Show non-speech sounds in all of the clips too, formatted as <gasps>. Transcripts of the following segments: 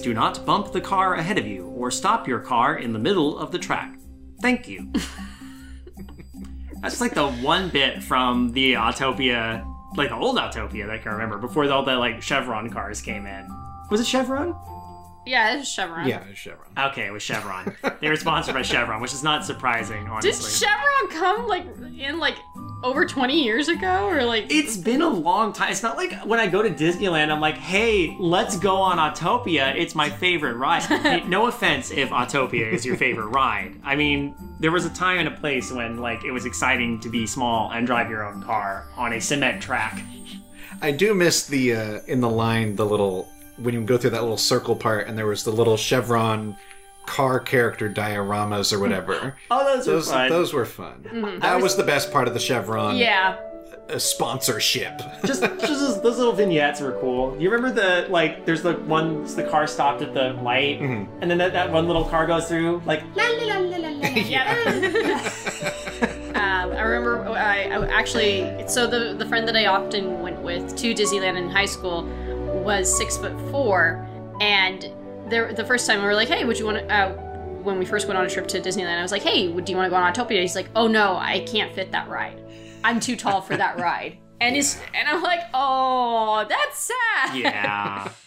Please do not bump the car ahead of you or stop your car in the middle of the track. Thank you. That's like the one bit from the Autopia, like the old Autopia that I can remember before all the like Chevron cars came in. Was it Chevron? Yeah, it's Chevron. Yeah, it's Chevron. Okay, it was Chevron. they were sponsored by Chevron, which is not surprising, honestly. Did. Chevron come like in like over 20 years ago or like it's been a long time. It's not like when I go to Disneyland, I'm like, hey, let's go on Autopia. It's my favorite ride. <laughs> No offense if Autopia is your favorite ride. I mean, there was a time and a place when like it was exciting to be small and drive your own car on a cement track. I do miss the uh, in the line the little when you go through that little circle part and there was the little chevron car character dioramas or whatever. <laughs> Oh, those, Those were fun. those were fun. That was the best part of the Chevron yeah. uh, sponsorship. <laughs> just, just those, those little vignettes were cool. You remember the like? There's the one the car stopped at the light, Mm-hmm. and then that, that one little car goes through like. Um, <laughs> I remember I, I actually so the the friend that I often went with to Disneyland in high school was six foot four, and there the first time we were like, hey, would you want to? Uh, when we first went on a trip to Disneyland, I was like, hey, would do you want to go on Autopia? He's like, oh no, I can't fit that ride. I'm too tall for that ride. <laughs> And is and I'm like, oh, that's sad. Yeah. <laughs>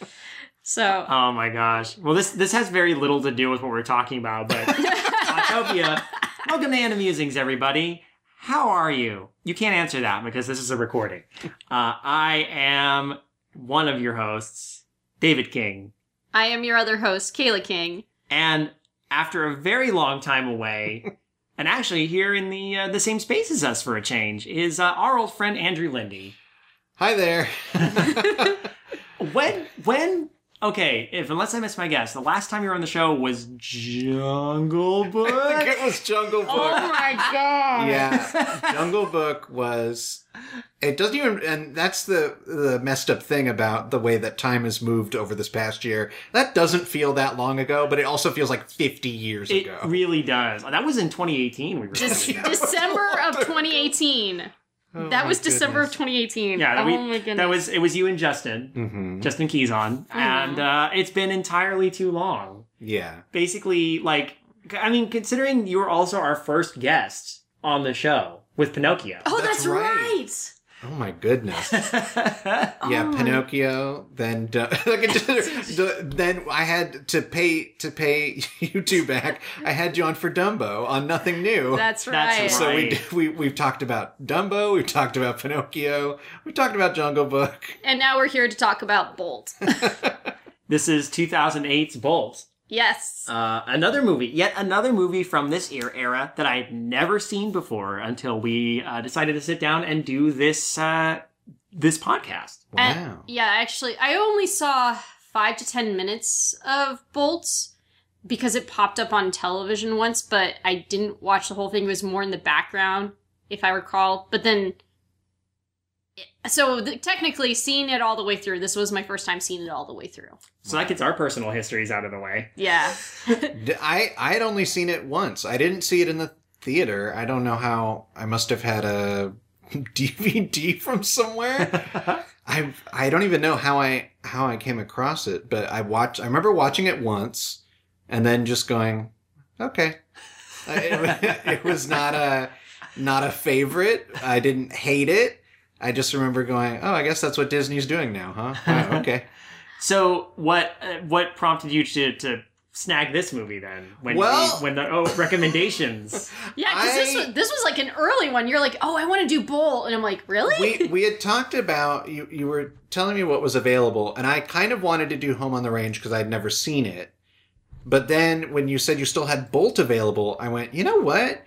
So Oh my gosh. Well, this this has very little to do with what we're talking about, but <laughs> Autopia. Welcome to Animusings, everybody. How are you? You can't answer that because this is a recording. Uh, I am one of your hosts, David King, I am your other host, Kayla King. and after a very long time away, <laughs> and actually here in the uh, the same space as us for a change, is uh, our old friend Andrew Lindy. Hi there. <laughs> When when okay, if unless I miss my guess, the last time you were on the show was Jungle I <laughs> think Book. it was Jungle oh Book. Oh my god. yeah, <laughs> Jungle Book was. It doesn't even, and that's the the messed up thing about the way that time has moved over this past year. That doesn't feel that long ago, but it also feels like fifty years It ago. It really does. That was in 2018. We Des- recorded that. <laughs> December of 2018. Oh that my was December of 2018. Yeah, that, oh we, my goodness. that was it. Was you and Justin, Mhm. Justin Keys on, and uh, it's been entirely too long. Yeah, Basically, like I mean, considering you were also our first guest on the show with Pinocchio. Oh, That's that's, right. right. Oh my goodness. <laughs> Yeah, Oh. Pinocchio. Then Du- <laughs> <laughs> Du- then I had to pay to pay you two back. I had you on for Dumbo on Nothing New. That's That's right. so we, we we've talked about Dumbo. We've talked about Pinocchio. We've talked about Jungle Book. And now we're here to talk about Bolt. this is 2008's Bolt. Yes. Uh, another movie, yet another movie from this era, era that I've never seen before until we uh, decided to sit down and do this uh, this podcast. And- Wow. yeah, actually, I only saw five to ten minutes of Bolt because it popped up on television once, but I didn't watch the whole thing. It was more in the background, if I recall. But then. So the, technically, seeing it all the way through, this was my first time seeing it all the way through. So that gets our personal histories out of the way. Yeah. <laughs> i i had only seen it once. I didn't see it in the theater. I don't know how. I must have had a <laughs> DVD from somewhere. <laughs> I I don't even know how I how I came across it, but I watched. I remember watching it once, and then just going, okay. It, it was not a not a favorite. I didn't hate it. I just remember going, oh, I guess that's what Disney's doing now, huh? <laughs> Oh, okay. So what uh, what prompted you to to snag this movie then? When Well- we, when the oh recommendations. <laughs> Yeah, because this, was, this was like an early one. You're like, oh, I want to do Bolt. And I'm like, really? we <laughs> we had talked about you you were telling me what was available and I kind of wanted to do Home on the Range because I'd never seen it. But then when you said you still had Bolt available, I went, "You know what?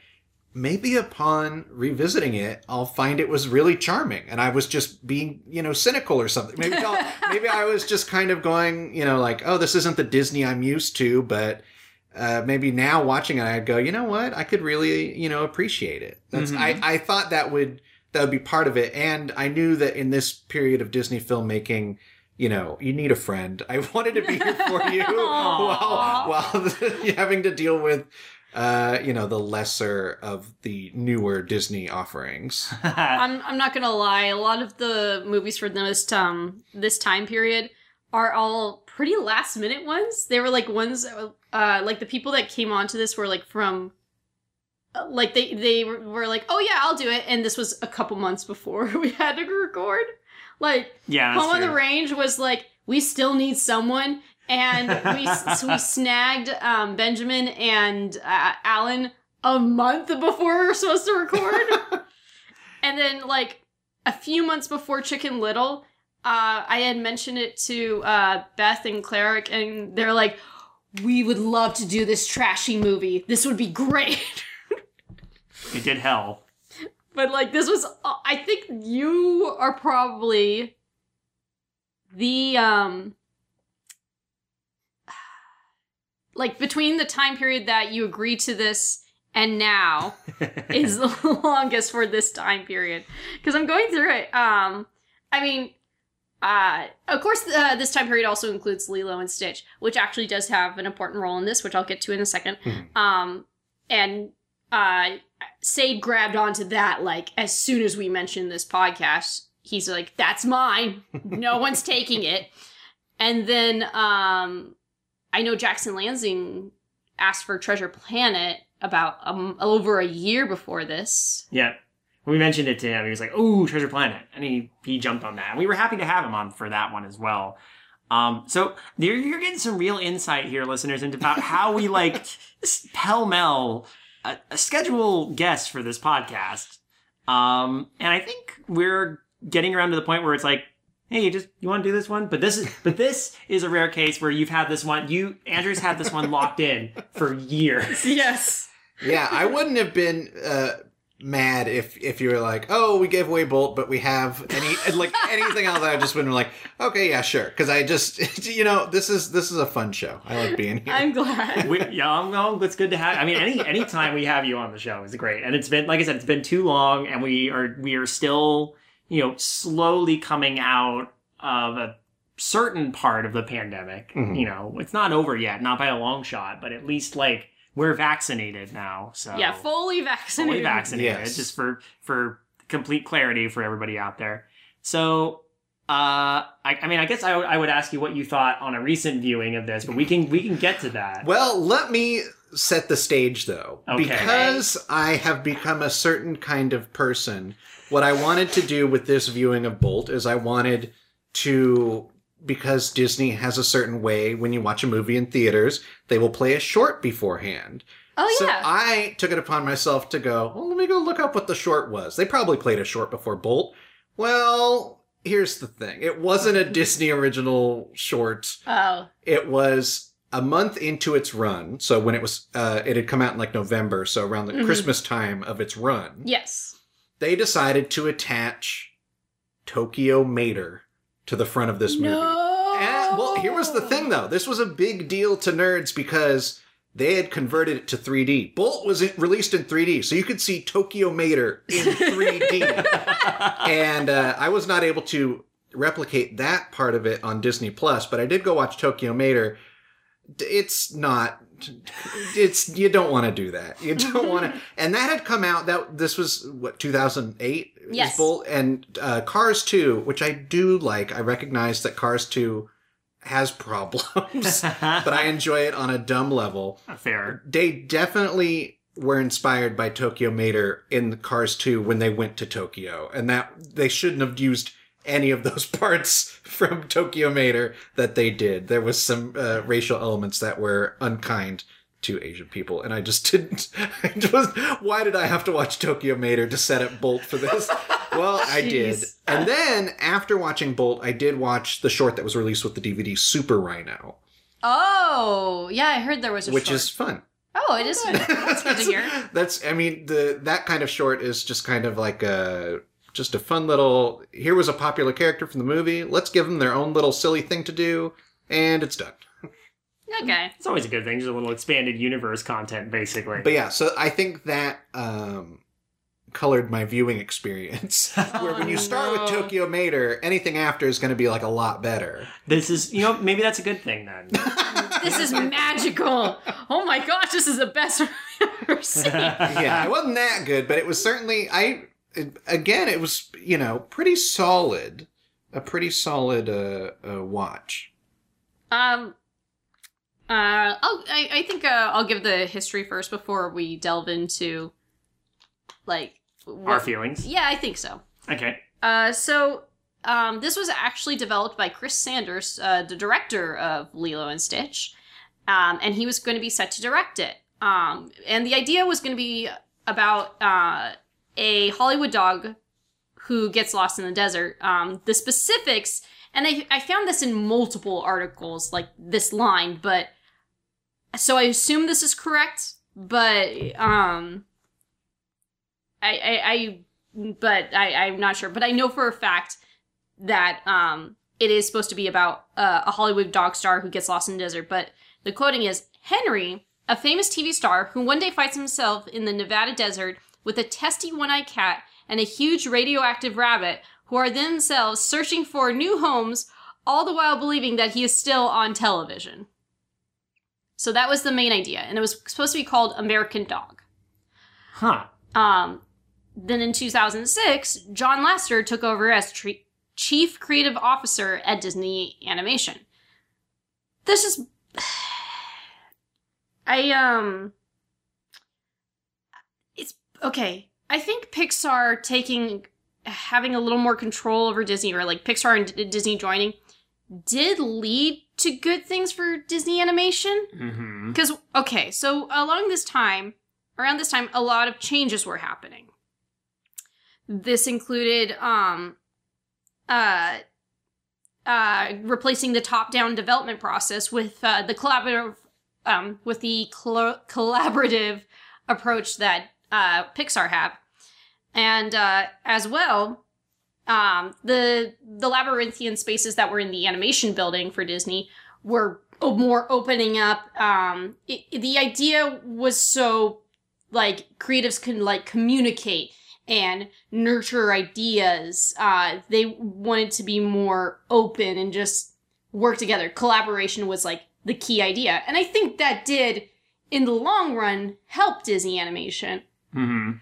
Maybe upon revisiting it, I'll find it was really charming." And I was just being, you know, cynical or something. Maybe I'll, <laughs> maybe I was just kind of going, you know, like, "Oh, this isn't the Disney I'm used to," but uh, maybe now watching it, I'd go, you know what? I could really, you know, appreciate it. That's Mhm. I, I thought that would that would be part of it, and I knew that in this period of Disney filmmaking, you know, you need a friend. I <laughs> wanted to be here for you <laughs> while while having to deal with, uh, you know, the lesser of the newer Disney offerings. <laughs> I'm I'm not gonna lie. A lot of the movies for this um this time period are all pretty last minute ones. They were like ones, uh, like the people that came onto this were like from, uh, like they they were, were like, oh yeah, I'll do it, and this was a couple months before <laughs> we had to record. Like Yeah, that's Home on the Range was like, we still need someone, and we so we snagged um, Benjamin and uh, Alan a month before we were supposed to record, <laughs> and then like a few months before Chicken Little, uh, I had mentioned it to uh, Beth and Cleric, and they're like, "We would love to do this trashy movie. This would be great." <laughs> It did hell. But like this was I think you are probably the um like between the time period that you agreed to this and now <laughs> is the longest for this time period because I'm going through it. Um I mean uh, of course, uh, this time period also includes Lilo and Stitch, which actually does have an important role in this, which I'll get to in a 2nd Mhm. Um, and uh, Sade grabbed onto that like as soon as we mentioned this podcast. He's like, "That's mine. No one's <laughs> taking it." And then um, I know Jackson Lansing asked for Treasure Planet about um, over a year before this. Yeah. When we mentioned it to him, he was like, "Ooh, Treasure Planet," and he he jumped on that. And we were happy to have him on for that one as well. Um, so you're, you're getting some real insight here, listeners, into about how we like <laughs> pell mell uh, schedule guests for this podcast. Um, and I think we're getting around to the point where it's like, hey, you just you want to do this one? But this is but this is a rare case where you've had this one. You Andrew's had this one locked in for years. <laughs> Yes. yeah, I wouldn't have been uh, mad if if you were like, oh, we gave away Bolt, but we have any like anything else. I just wouldn't like, okay, yeah, sure, because I just <laughs> you know this is this is a fun show. I like being here. I'm glad. <laughs> we, yeah, I'm, no, it's good to have. I mean, any any time we have you on the show is great, and it's been like I said, it's been too long, and we are we are still you know slowly coming out of a certain part of the pandemic. Mhm. You know, it's not over yet, not by a long shot, but at least like we're vaccinated now. So Yeah, fully vaccinated. fully vaccinated, Yes. just for for complete clarity for everybody out there. So. Uh, I, I mean, I guess I would- I would ask you what you thought on a recent viewing of this, but we can we can get to that. Well, let me set the stage though. Okay. Because I have become a certain kind of person, what I wanted to do with this viewing of Bolt is I wanted to because Disney has a certain way when you watch a movie in theaters, they will play a short beforehand. Oh So yeah. I took it upon myself to go, well, let me go look up what the short was. They probably played a short before Bolt. Well, here's the thing. It wasn't a <laughs> Disney original short oh. it was a month into its run so when it was uh, it had come out in like november so around the Mhm. christmas time of its run Yes. They decided to attach tokyo mater to the front of this movie No. and, well here was the thing though this was a big deal to nerds because they had converted it to 3d bolt was released in 3d so you could see tokyo mater in 3d <laughs> and uh, I was not able to replicate that part of it on Disney Plus, but I did go watch Tokyo Mater. It's not. It's you don't want to do that. You don't want to. And that had come out. That this was what 2008. Yes. Is Bolt and uh, Cars 2, which I do like. I recognize that Cars 2 has problems, <laughs> but I enjoy it on a dumb level Fair. they definitely were inspired by Tokyo Mater in the Cars 2 when they went to Tokyo, and that they shouldn't have used any of those <laughs> parts from Tokyo Mater that they did. There was some uh, racial elements that were unkind to Asian people, and I just didn't. <laughs> I just, why did I have to watch Tokyo Mater to set up Bolt for this? <laughs> Well, I did. And then after watching Bolt, I did watch the short that was released with the DVD Super Rhino, Oh, yeah, I heard there was a which short. is fun. Oh, it is. That's good to hear. That's I mean the that kind of short is just kind of like a just a fun little here was a popular character from the movie. Let's give them their own little silly thing to do and it's done. <laughs> Okay. It's always a good thing, just a little expanded universe content, basically. But yeah, so I think that um colored my viewing experience. <laughs> <laughs> Where when you start with. Tokyo Mater, anything after is going to be like a lot better. this is, you know, maybe that's a good thing then. This is magical. Oh my gosh, this is the best I've ever seen. yeah, it wasn't that good, but it was certainly I it, again it was you know pretty solid, a pretty solid uh, uh watch. Um. Uh, I'll, I I think uh, I'll give the history first before we delve into like Our feelings. Yeah, I think so. Okay. Uh, so um, this was actually developed by Chris Sanders, uh, the director of Lilo and Stitch, um, and he was going to be set to direct it. Um, and the idea was going to be about uh, a Hollywood dog who gets lost in the desert. Um, the specifics, and I, I found this in multiple articles, like this line, but so I assume this is correct, but um, I, I, I but I, I'm not sure. But I know for a fact that um, it is supposed to be about uh, a Hollywood dog star who gets lost in the desert. But the quoting is Henry, a famous TV star who one day finds himself in the Nevada desert with a testy one eyed cat and a huge radioactive rabbit who are themselves searching for new homes, all the while believing that he is still on television. So that was the main idea, and it was supposed to be called American Dog. Huh. Um, then in 2006, John Lasseter took over as tre- chief creative officer at Disney Animation. This is. <sighs> I, um. Okay. I think Pixar taking. having a little more control over Disney, or like Pixar and D- Disney joining, did lead to good things for Disney Animation. Mm-hmm. Because, okay, so along this time, around this time, a lot of changes were happening. This included, um, uh, uh, replacing the top-down development process with uh, the collaborative, um, with the cl- collaborative approach that uh, Pixar have, and uh, as well, um, the the labyrinthian spaces that were in the animation building for Disney were more opening up. Um, it, the idea was so like creatives can like communicate and nurture ideas. Uh, they wanted to be more open and just work together. Collaboration was like the key idea, and I think that did, in the long run, help Disney animation. Mm-hmm.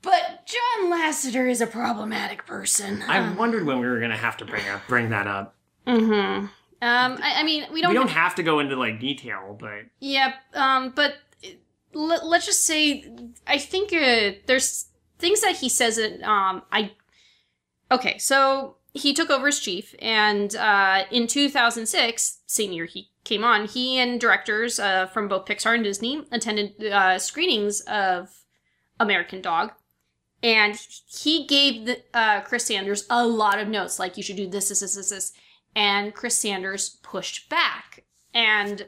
But John Lasseter is a problematic person. I wondered when we were gonna have to bring up bring that up. Mm-hmm. Um, I, I mean, we don't. we don't have to go into like detail, but Yep. Um, but l- let's just say, I think uh, there's things that he says that um I. Okay, so he took over as chief, and uh, in 2006, same year he came on, he and directors uh, from both Pixar and Disney attended uh, screenings of American Dog. And he gave the, uh, Chris Sanders a lot of notes, like you should do this, this, this, this, this. And Chris Sanders pushed back. And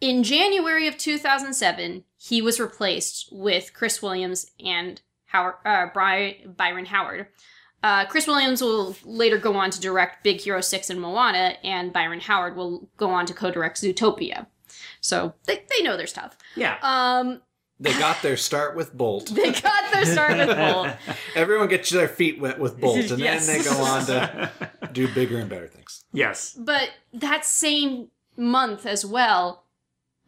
in January of 2007, he was replaced with Chris Williams and Howard, uh, Byron Howard. Uh, Chris Williams will later go on to direct Big Hero 6 and Moana, and Byron Howard will go on to co direct Zootopia. So they, they know their stuff. yeah. Um, They got their start with Bolt. they got their start with Bolt. <laughs> Everyone gets their feet wet with Bolt, and Yes. then they go on to <laughs> do bigger and better things. yes. But that same month as well,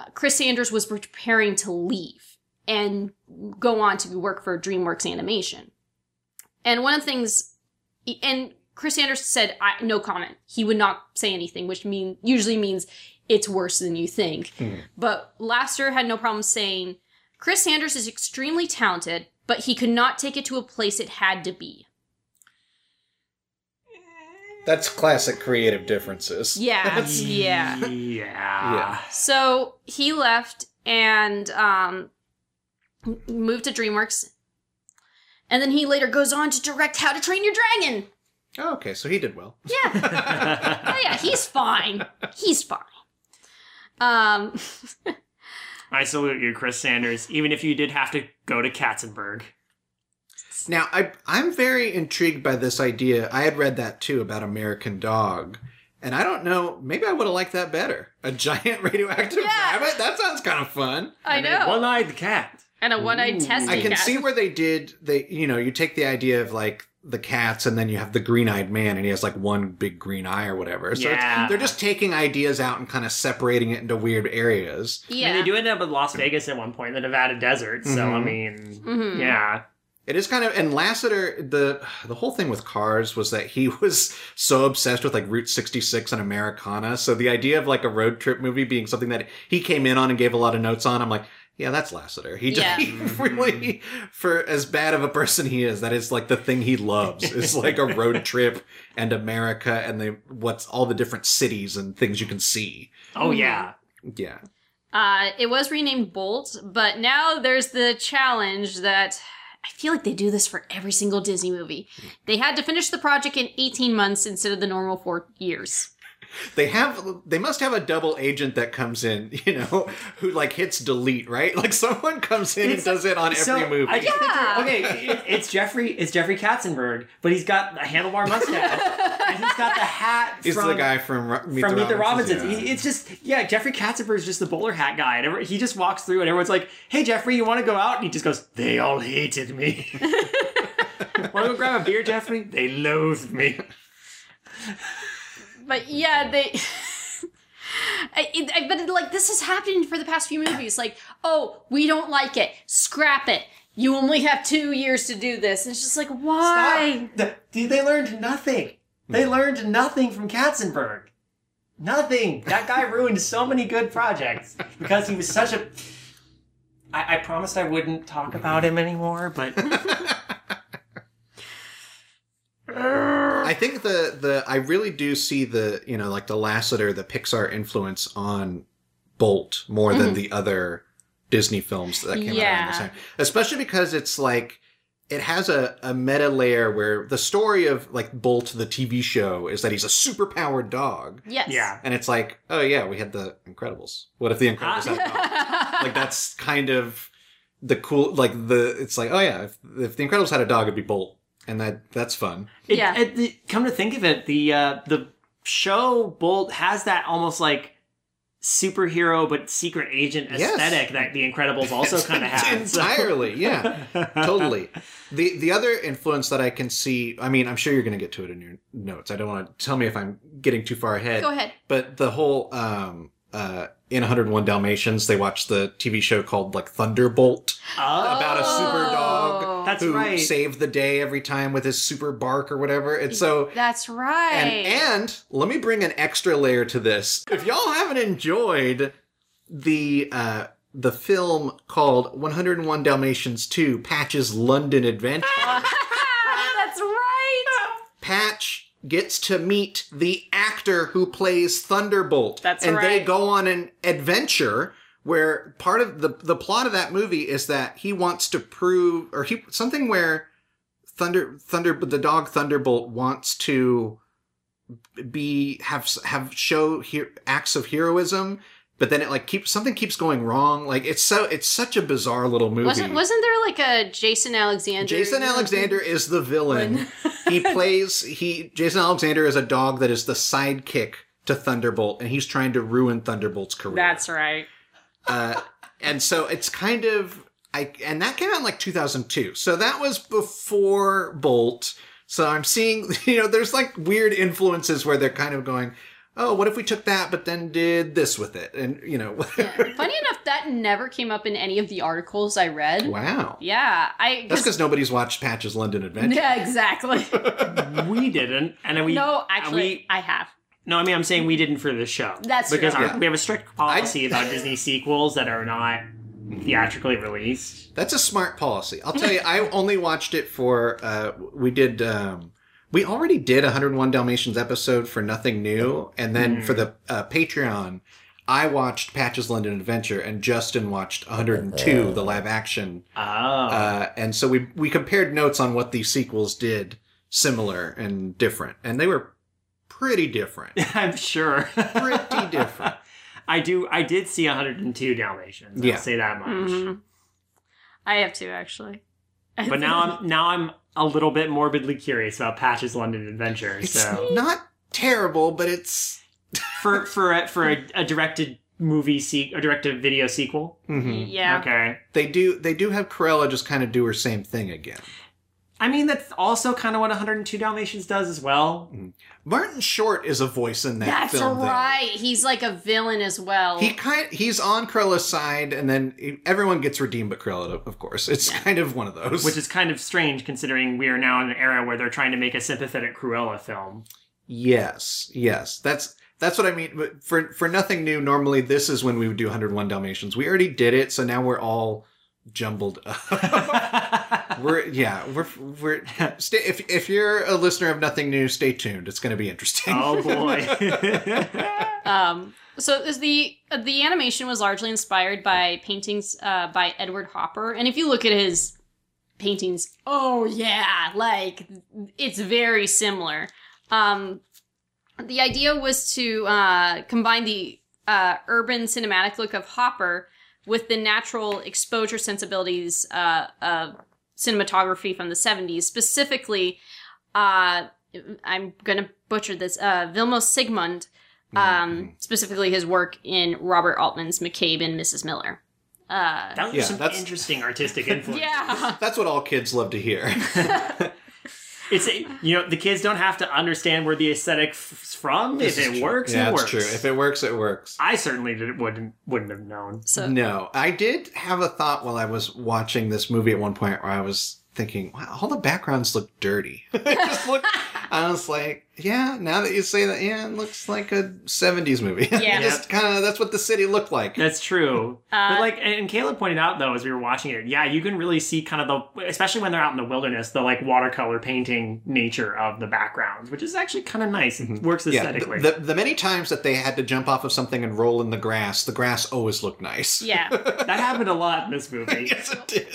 uh, Chris Sanders was preparing to leave and go on to work for DreamWorks Animation. And one of the things, and Chris Sanders said I, no comment. He would not say anything, which mean usually means it's worse than you think. But Lasseter had no problem saying Chris Sanders is extremely talented, but he could not take it to a place it had to be. That's classic creative differences. <laughs> Yeah, yeah. Yeah. So he left and um, moved to DreamWorks. And then he later goes on to direct How to Train Your Dragon. Oh, okay, so he did well. Yeah. <laughs> oh, yeah, he's fine. He's fine. Um, <laughs> I salute you, Chris Sanders, even if you did have to go to Katzenberg. Now, I I'm very intrigued by this idea. I had read that too about American Dog, and I don't know. Maybe I would have liked that better. A giant <laughs> radioactive Yeah. rabbit. That sounds kind of fun. I And know. One-eyed cat. and a one-eyed Ooh. testing I can cat. see where they did. They you know you take the idea of like the cats, and then you have the green-eyed man, and he has like one big green eye or whatever. So it's- Yeah. they're just taking ideas out and kind of separating it into weird areas. I Yeah. mean, they do end up with Las Vegas at one point in the Nevada desert, so I Mhm. mean, Mhm. yeah. It is kind of and Lasseter the the whole thing with Cars was that he <laughs> was so obsessed with like Route 66 and Americana. So the idea of like a road trip movie being something that he came in on and gave a lot of notes on, I'm like, yeah, that's Lasseter. He, Yeah. he <laughs> really for as bad of a person he is, that is like the thing he loves. It's <laughs> like a road trip and America and the what's all the different cities and things you can see. Oh yeah. Yeah. Uh, it was renamed Bolt, but now there's the challenge that I feel like they do this for every single Disney movie. They had to finish the project in 18 months instead of the normal four years. They have they must have a double agent that comes in, <laughs> you know, who like hits delete, right? Like someone comes in and does it on every movie. I just Yeah. picture, okay, it- it's Jeffrey. It's Jeffrey Katzenberg, but he's got a handlebar mustache, and he's got the hat. <laughs> He's from, the guy from Ro- Meet from the Meet the Robinsons, Robinsons. yeah. It's just yeah, Jeffrey katzenberg is just the bowler hat guy, and every, he just walks through, and everyone's like, "Hey, Jeffrey, you want to go out?" And he just goes, "They all hated me." <laughs> want to go grab a beer, Jeffrey? They loathed me. But yeah, they. <laughs> I, it, I, but like this has happened for the past few movies. Like, oh, we don't like it, scrap it. You only have two years to do this. And it's just like, why? Stop. The- they learned nothing. They hmm. learned nothing from Katzenberg. Nothing. That guy <laughs> ruined so many good projects because he was such a. I, I promised I wouldn't talk about him anymore, but <laughs> I think the the I really do see the you know like the Lasseter the Pixar influence on Bolt more than mm-hmm. the other Disney films that came out around the Yeah. same. Especially because it's like it has a, a meta layer where the story of like Bolt the TV show is that he's a super powered dog. Yes. yeah. And it's like, oh yeah, we had the Incredibles. What if the Incredibles had a dog? <laughs> like that's kind of the cool like the it's like, oh yeah, if, if the Incredibles had a dog it'd be Bolt. And that that's fun. It, Yeah. it- the- come to think of it, the uh, the show Bolt has that almost like superhero but secret agent Yes. aesthetic that The Incredibles also <laughs> kind of has. entirely. Yeah, <laughs> totally. The the other influence that I can see, I mean, I'm sure you're going to get to it in your notes. I don't want to tell me if I'm getting too far ahead. Go ahead. But the whole um uh in 101 Dalmatians, they watched the TV show called like Thunderbolt Oh, about a super dog That's who right. saved the day every time with his super bark or whatever. And so That's right. and and let me bring an extra layer to this. If y'all haven't enjoyed the uh the film called 101 Dalmatians 2 Patch's London Adventure, <laughs> That's right. Patch gets to meet the actor who plays Thunderbolt. That's and they go on an adventure where part of the the plot of that movie is that he wants to prove or he something where Thunder Thunder the dog Thunderbolt wants to be have have show here acts of heroism but then it like keeps something keeps going wrong like it's so it's such a bizarre little movie Wasn't wasn't there like a Jason Alexander? Jason Alexander is the villain. <laughs> he <laughs> plays he Jason Alexander is a dog that is the sidekick to Thunderbolt, and he's trying to ruin Thunderbolt's career. That's right. Uh, and so it's kind of I and that came out in like 2002. So that was before Bolt. So I'm seeing <laughs> you know there's like weird influences where they're kind of going, oh, what if we took that but then did this with it, and you know, <laughs> Funny enough, that never came up in any of the articles I read. wow. Yeah, I. That's because nobody's watched Patch's London <laughs> Adventure. Yeah, exactly. we didn't, and we no, actually, we, I have. No. I mean, I'm saying we didn't for the show. That's because true. our, we have a strict policy about Disney sequels that are not theatrically released. That's a smart policy. I'll tell you, I only watched it for, uh, we did, um, we already did 101 Dalmatians episode for Nothing New. And then for the uh, Patreon, I watched Patch's London Adventure and Justin watched 102, the live action. Oh, Uh, and so we, we compared notes on what these sequels did similar and different. And they were pretty different. <laughs> I'm sure. Pretty different. <laughs> I do. I did see 102 Dalmatians. Yeah. I'll say that much. Mhm. I have two actually. <laughs> But now I'm now I'm a little bit morbidly curious about Patch's London Adventure. It's So not terrible, but it's. for for a, for a, a directed movie se- a directed video sequel. Mhm. Yeah. Okay. They do, they do have Cruella just kind of do her same thing again. I mean, that's also kind of what 102 Dalmatians does as well. Mm-hmm. Martin Short is a voice in that That's film. though. right. He's like a villain as well. He kind he's on Cruella's side, and then everyone gets redeemed, but Cruella, of course. It's kind of one of those. Which is kind of strange considering we are now in an era where they're trying to make a sympathetic Cruella film. yes, yes, that's that's what I mean. But for for nothing new, normally this is when we would do 101 Dalmatians. We already did it, so now we're all jumbled up. <laughs> <laughs> we're yeah, we're we're stay, if if you're a listener of nothing new, stay tuned. It's going to be interesting. oh boy. <laughs> Um, so is the the animation was largely inspired by paintings uh, by Edward Hopper, and if you look at his paintings, oh yeah, like it's very similar. Um, the idea was to uh, combine the uh, urban cinematic look of Hopper with the natural exposure sensibilities uh, of cinematography from the 70s, specifically. Uh, I'm gonna butcher this. Uh, Vilmos Zsigmond, um, specifically his work in Robert Altman's McCabe and Mrs. Miller. Uh, That was Yeah, some that's- interesting artistic <laughs> influence. yeah, That's what all kids love to hear. <laughs> <laughs> It's a, you know the kids don't have to understand where the aesthetic f- is from. This if it true. works, yeah, it it's works. true. If it works, it works. I certainly did, wouldn't wouldn't have known. so No, I did have a thought while I was watching this movie at one point where I was thinking, wow, all the backgrounds look dirty. <laughs> It just looked- I was like, yeah, now that you say that, yeah, it looks like a 70s movie. <laughs> Yeah. just kind of, that's what the city looked like. That's true. <laughs> Uh, but like, and Kayla pointed out though, as we were watching it, yeah, you can really see kind of the, especially when they're out in the wilderness, the like watercolor painting nature of the backgrounds, which is actually kind of nice. It works Yeah, aesthetically. the, the, the many times that they had to jump off of something and roll in the grass, the grass always looked nice. yeah. <laughs> that happened a lot in this movie. yes, it did.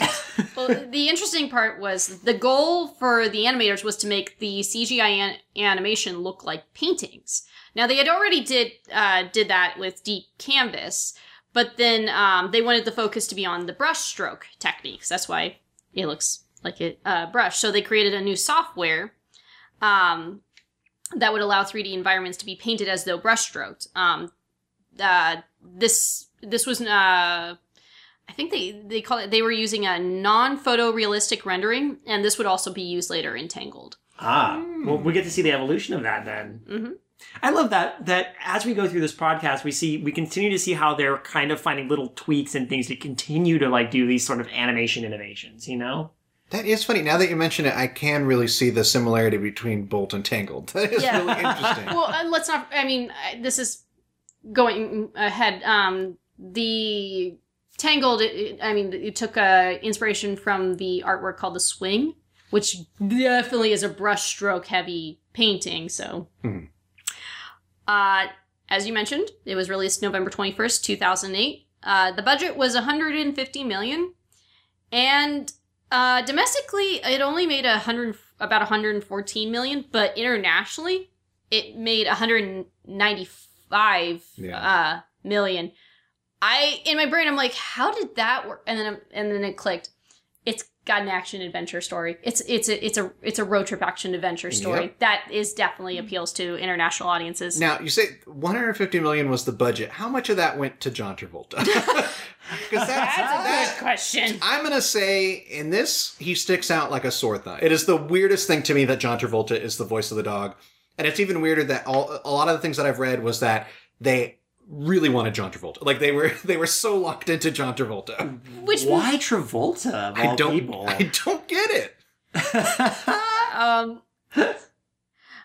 well, the interesting part was the goal for the animators was to make the CGI an- animation look like paintings. Now they had already did uh, did that with deep canvas, but then um, they wanted the focus to be on the brush stroke techniques. That's why it looks like a uh, brush. So they created a new software um, that would allow 3D environments to be painted as though brush stroked. Um, uh, this this was uh, I think they they call it they were using a non-photorealistic rendering, and this would also be used later in Tangled. Ah, well, we get to see the evolution of that then. Mhm. I love that. That as we go through this podcast, we see we continue to see how they're kind of finding little tweaks and things to continue to like do these sort of animation innovations. You know, That is funny. Now that you mention it, I can really see the similarity between Bolt and Tangled. <laughs> That is Yeah. really interesting. Well, uh, let's not. I mean, I- this is going ahead. Um, the Tangled. It, I mean, it took uh, inspiration from the artwork called the Swing, which definitely is a brushstroke heavy painting. So, Mhm. uh, as you mentioned, it was released November twenty first, two thousand eight. Uh, the budget was 150 million, and uh, domestically, it only made a hundred about 114 million, but internationally, it made 195 Yeah. uh, million. I in my brain, I'm like, how did that work? And then I'm- and then it clicked. It's got an action adventure story. It's it's a it's a it's a road trip action adventure story Yep. that is definitely appeals to international audiences. Now you say 150 million was the budget. How much of that went to John Travolta? <laughs> Because that's, That's a that. good question. I'm gonna say in this he sticks out like a sore thumb. It is the weirdest thing to me that John Travolta is the voice of the dog, and it's even weirder that all a lot of the things that I've read was that they really wanted John Travolta. Like they were <laughs> they were so locked into John Travolta. Which why Travolta? Of all I don't people? I don't get it. <laughs> um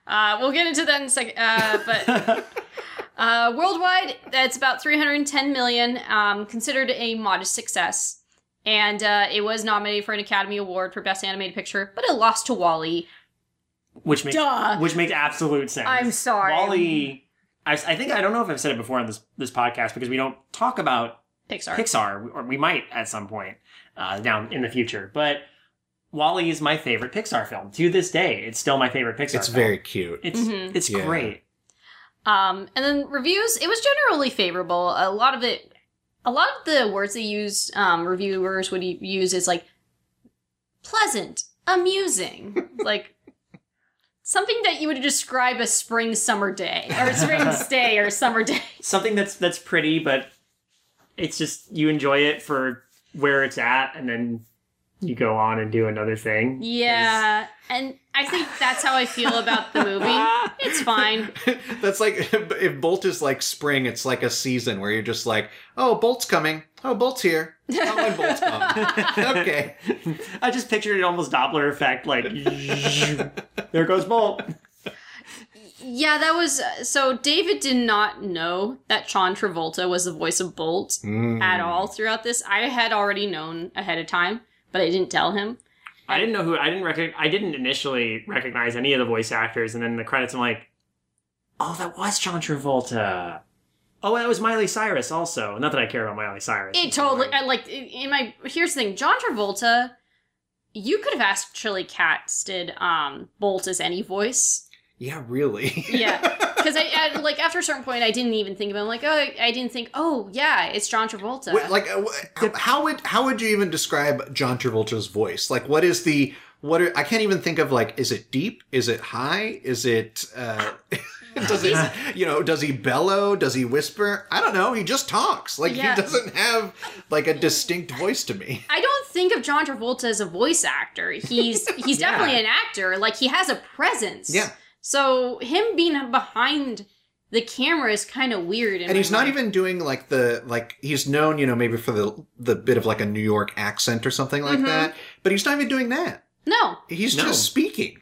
uh we'll get into that in a second uh but <laughs> uh worldwide that's about 310 million um considered a modest success and uh it was nominated for an academy award for best animated picture but it lost to WALL-E which makes Duh. which makes absolute sense. I'm sorry. WALL-E. I, I think I don't know if I've said it before on this this podcast because we don't talk about pixar Pixar, or we might at some point uh, down in the future. But WALL-E is my favorite Pixar film to this day. It's still my favorite Pixar. It's film. very cute. It's Mhm. it's Yeah. great. um and then reviews it was generally favorable a lot of it a lot of the words they used um reviewers would use is like pleasant amusing <laughs> like something that you would describe a spring summer day or spring <laughs> stay or summer day Something that's that's pretty, but it's just you enjoy it for where it's at, and then you go on and do another thing. Yeah, and I think that's how I feel about the movie. <laughs> It's fine. That's like if Bolt is like spring, it's like a season where you're just like, oh, Bolt's coming. Oh, Bolt's here. Oh, when Bolt's come. <laughs> okay. I just pictured it almost Doppler effect, like <laughs> there goes Bolt. Yeah, that was so. David did not know that John Travolta was the voice of Bolt Mm. at all throughout this. I had already known ahead of time, but I didn't tell him. I didn't know who I didn't recognize. I didn't initially recognize any of the voice actors, and then the credits, I'm like, oh, that was John Travolta. Oh, that was Miley Cyrus also. Not that I care about Miley Cyrus. It totally I, like in my. Here's the thing: John Travolta. You could have asked, actually casted um, Bolt as any voice. Yeah, really. Yeah, <laughs> because I, I like after a certain point, I didn't even think about. It. I'm like, oh, I didn't think. Oh, yeah, it's John Travolta. Wait, like, uh, wh- how would how would you even describe John Travolta's voice? Like, what is the what? Are, I can't even think of like, is it deep? Is it high? Is it? uh <laughs> <laughs> Does he, you know, does he bellow? Does he whisper? I don't know. He just talks. Like Yeah. he doesn't have like a distinct voice to me. I don't think of John Travolta as a voice actor. He's <laughs> he's Yeah. definitely an actor. Like he has a presence. Yeah. So him being behind the camera is kind of weird. in And my he's not even doing like the like he's known, you know, maybe for the the bit of like a New York accent or something like Mhm. that. But he's not even doing that. No. He's No. just speaking.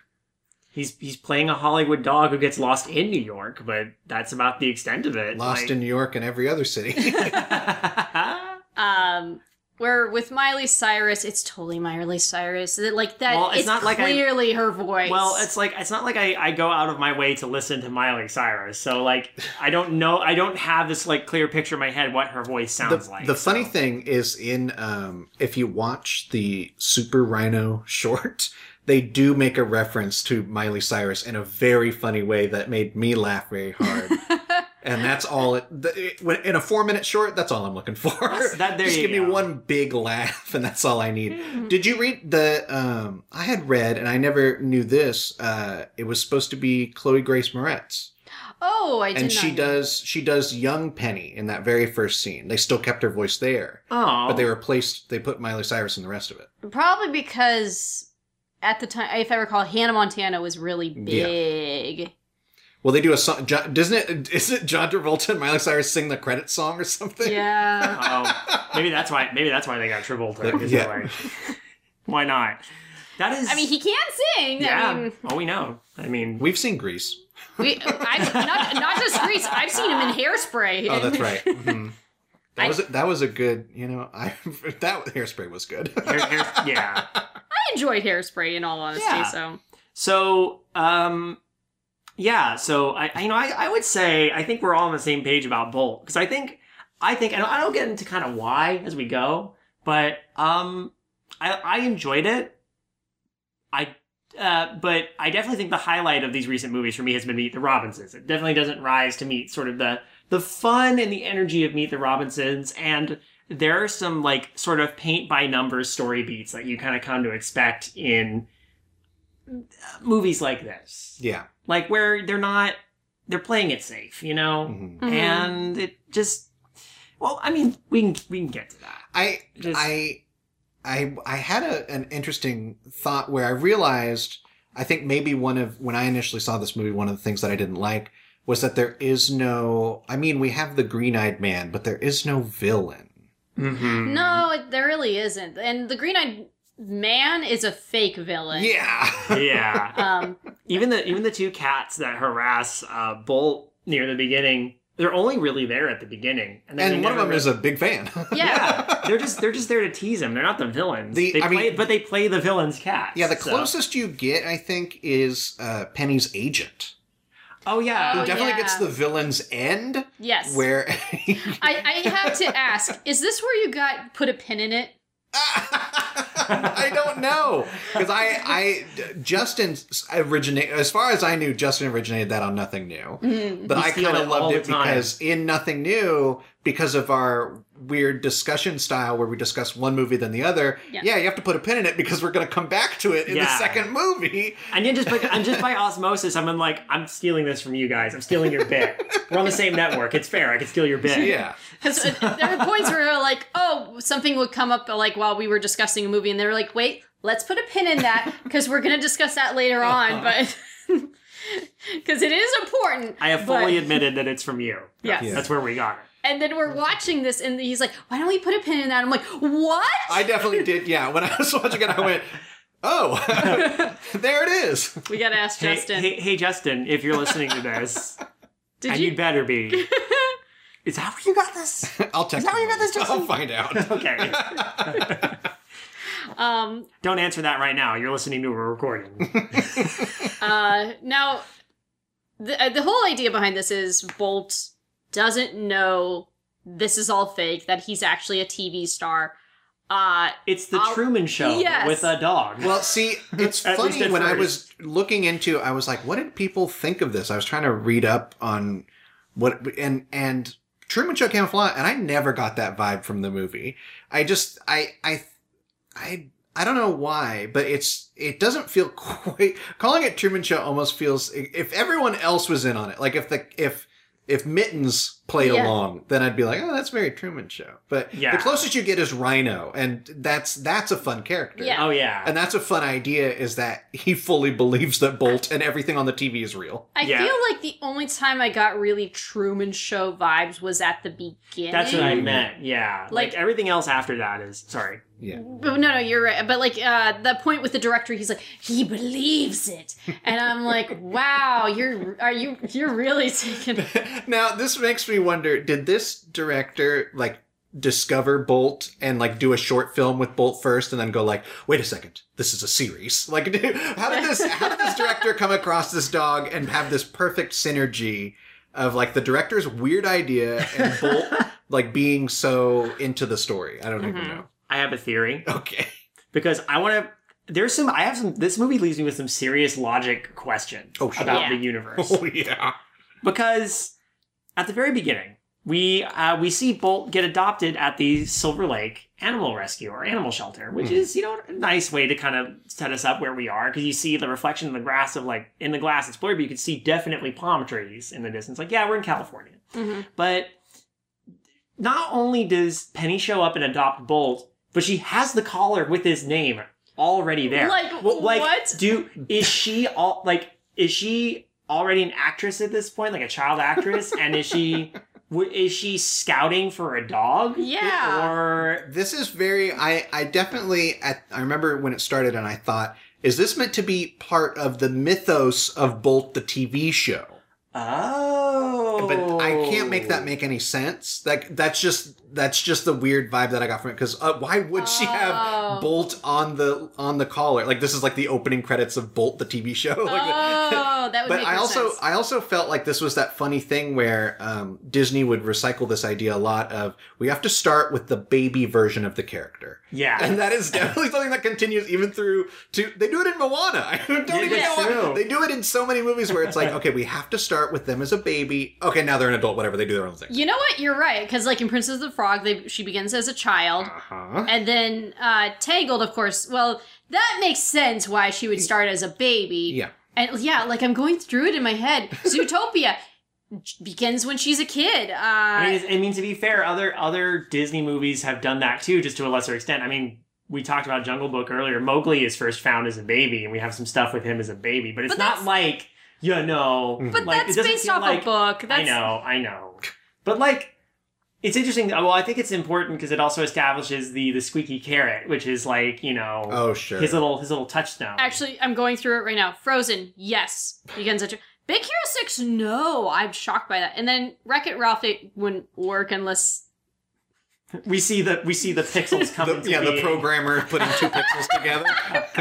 He's he's playing a Hollywood dog who gets lost in New York, but that's about the extent of it. Lost Like- in New York and every other city. <laughs> <laughs> Um. Where with Miley Cyrus, it's totally Miley Cyrus. That- Like that. Well, it's it's not like I- clearly her voice. Well, it's like it's not like I, I go out of my way to listen to Miley Cyrus, so like I don't know I don't have this like clear picture in my head what her voice the, sounds like. the funny thing is in um if you watch the Super Rhino short, they do make a reference to Miley Cyrus in a very funny way that made me laugh very hard. <laughs> and that's all it, the, it in a 4 minute short, that's all I'm looking for. That- <laughs> Just give me one big laugh and that's all I need. Did you read the um I had read and I never knew this uh it was supposed to be Chloe Grace Moretz. oh, I did and she know. does she does young Penny in that very first scene. They still kept her voice there, oh, but they replaced they put Miley Cyrus in the rest of it. Probably because at the time, if I recall, Hannah Montana was really big. Yeah. big. Well, they do a song. John, doesn't it? Isn't it John Travolta and Miley Cyrus sing the credit song or something? Yeah. oh, <laughs> maybe that's why maybe that's why they got Travolta. 'cause Yeah. they're like, why not? That is I mean, he can sing. yeah. I mean, oh, we know. I mean, We've seen Grease. we, I've, not, not just Grease. I've seen him in Hairspray. Oh, that's right. Mhm. That I- was a, that was a good. You know, I <laughs> that hairspray was good. hair- hair- yeah. I enjoyed Hairspray in all honesty. Yeah. So So, um, yeah. So I, I- you know, I, I would say I think we're all on the same page about Bolt because I think I think don't, I don't get into kind of why as we go, but um, I I enjoyed it. I. Uh, but I definitely think the highlight of these recent movies for me has been Meet the Robinsons. It definitely doesn't rise to meet sort of the the fun and the energy of Meet the Robinsons, and there are some like sort of paint by numbers story beats that you kind of come to expect in movies like this yeah. like where they're not they're playing it safe you know Mhm. Mhm. and it just well i mean we can we can get to that I Just- I I I had a, an interesting thought where I realized I think maybe one of when I initially saw this movie, one of the things that I didn't like was that there is no. I mean, we have the green-eyed man, but there is no villain. Mm-hmm. no, it, there really isn't. And the Green Eyed Man is a fake villain. Yeah. <laughs> yeah Um, even the even the two cats that harass uh bolt near the beginning they're only really there at the beginning and, then and one of never them is a big fan. Yeah. <laughs> yeah they're just they're just there to tease him they're not the villains The- they I play mean- but they play the villain's cats yeah, the so- closest you get, I think, is uh, Penny's agent, oh yeah who Oh, definitely yeah. gets the villain's end, yes. where. <laughs> <laughs> I, I have to ask: Is this where you got put a pin in it? <laughs> I don't know because I, I Justin originate as far as I knew, Justin originated that on Nothing New. Mm. But You I kind of loved it because in Nothing New, because of our weird discussion style where we discuss one movie then the other, Yeah. yeah, you have to put a pin in it because we're going to come back to it in the second movie. And then just by, and just by osmosis, I'm like, I'm stealing this from you guys. I'm stealing your bit. We're on the same network. It's fair. I can steal your bit. Yeah. Because there were points where like, oh, something would come up like while we were discussing a movie, and they were like, wait, let's put a pin in that because we're gonna discuss that later on, <laughs> but <laughs> because it is important. I have but- fully admitted that it's from you. Yes. Yeah. That's where we got it. And then we're watching this, and he's like, why don't we put a pin in that? I'm like, what? I definitely did. Yeah. When I was watching it, I went, oh, <laughs> there it is. we gotta ask Hey, Justin. hey, hey, Justin, if you're listening to this, <laughs> Did and you? you'd better be. <laughs> Is that where you got this? I'll text that where you got this, Justin? I'll find out. Okay. Um. Don't answer that right now. You're listening to a recording. Uh. Now, the uh, the whole idea behind this is Bolt doesn't know this is all fake. That he's actually a TV star. Uh. It's the I'll- Truman Show Yes. with a dog. Well, see, <laughs> it's funny at when I was looking into, I was like, what did people think of this? I was trying to read up on what and and Truman Show came off a and I never got that vibe from the movie. I just, I, I, I. I don't know why, but it's it doesn't feel <laughs> quite calling it Truman Show almost feels if everyone else was in on it, like if the if if Mittens played Yeah. along, then I'd be like, oh, that's very Truman Show. But Yeah. the closest you get is Rhino, and that's that's a fun character. Yeah. oh yeah. And that's a fun idea is that he fully believes that Bolt and everything on the TV is real. I Yeah. feel like the only time I got really Truman Show vibes was at the beginning. That's what I meant. Yeah. Like, Like- everything else after that is sorry. Yeah. But no, no, you're right. But like uh, the point with the director, he's like, he believes it, and I'm like, <laughs> wow, you're are you you're really taking. now, this makes me wonder, did this director like discover Bolt and like do a short film with Bolt first and then go like, wait a second, this is a series? <laughs> Like how did this how did this director come across this dog and have this perfect synergy of like the director's weird idea and Bolt <laughs> like being so into the story? I don't even Mhm. know. I have a theory Okay. because I want to. There's some. I have some. This movie leaves me with some serious logic questions Oh, sure. about Yeah. the universe. <laughs> Oh yeah. because at the very beginning we uh, we see Bolt get adopted at the Silver Lake Animal Rescue or Animal Shelter, which Mhm. is you know a nice way to kind of set us up where we are because you see the reflection in the grass of like in the glass it's blurry, but you can see definitely palm trees in the distance. Like yeah, we're in California, Mhm. but not only does Penny show up and adopt Bolt, but she has the collar with his name already there. Like, Well, like, what? Do is she all like? Is she already an actress at this point, like a child actress? and is she <laughs> w- is she scouting for a dog? Yeah. Or This is very I I definitely at I remember when it started and I thought is this meant to be part of the mythos of Bolt the TV show? oh, But I can't make that make any sense. Like that's just that's just the weird vibe that I got from it because uh, why would she Oh. have Bolt on the on the collar? Like this is like the opening credits of Bolt the TV show. <laughs> Like, Oh, that would but make I more also sense. I also felt like this was that funny thing where um, Disney would recycle this idea a lot of we have to start with the baby version of the character, Yeah. and that is definitely <laughs> something that continues even through to they do it in Moana. <laughs> I don't Yeah, even know why. they do it in so many movies where it's like okay we have to start with them as a baby. Okay, now they're an adult. Whatever they do their own thing. You know what? You're right. Because like in Princess of the Frog, they she begins as a child, Uh-huh. and then uh, Tangled, of course. Well, that makes sense why she would start as a baby. Yeah. And yeah, like I'm going through it in my head. <laughs> Zootopia begins when she's a kid. Uh, I mean, I mean, to be fair, other other Disney movies have done that too, just to a lesser extent. I mean, we talked about Jungle Book earlier. Mowgli is first found as a baby, and we have some stuff with him as a baby, but it's But not like you know, mm-hmm. but like, that's doesn't based off like, a book. That's I know, I know, but like. It's interesting. Uh, well, I think it's important because it also establishes the the squeaky carrot, which is like you know Oh sure. his little his little touchstone. Actually, I'm going through it right now. Frozen, yes. Begins at Big Hero 6, no. I'm shocked by that. And then Wreck It Ralph, it wouldn't work unless. we see the we see the pixels <laughs> coming. The- into yeah, the being. programmer putting two pixels together. <laughs>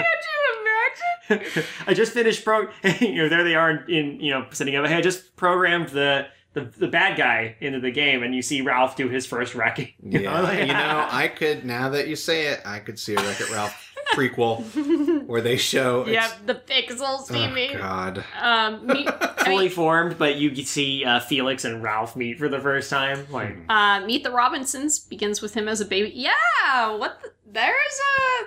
Could you imagine? I just finished pro. <laughs> you know, there they are in, in you know setting up. Hey, I just programmed the, the the bad guy into the game, and you see Ralph do his first wrecking. <laughs> You know, Yeah, like- you know, <laughs> I could now that you say it, I could see a Wreck It Ralph prequel where they show. it's- Yep, the pixels see Oh, me. God. Um, me, I Fully mean, formed, but you get see uh, Felix and Ralph meet for the first time. Like, uh, Meet the Robinsons begins with him as a baby. Yeah, what? The, there's a.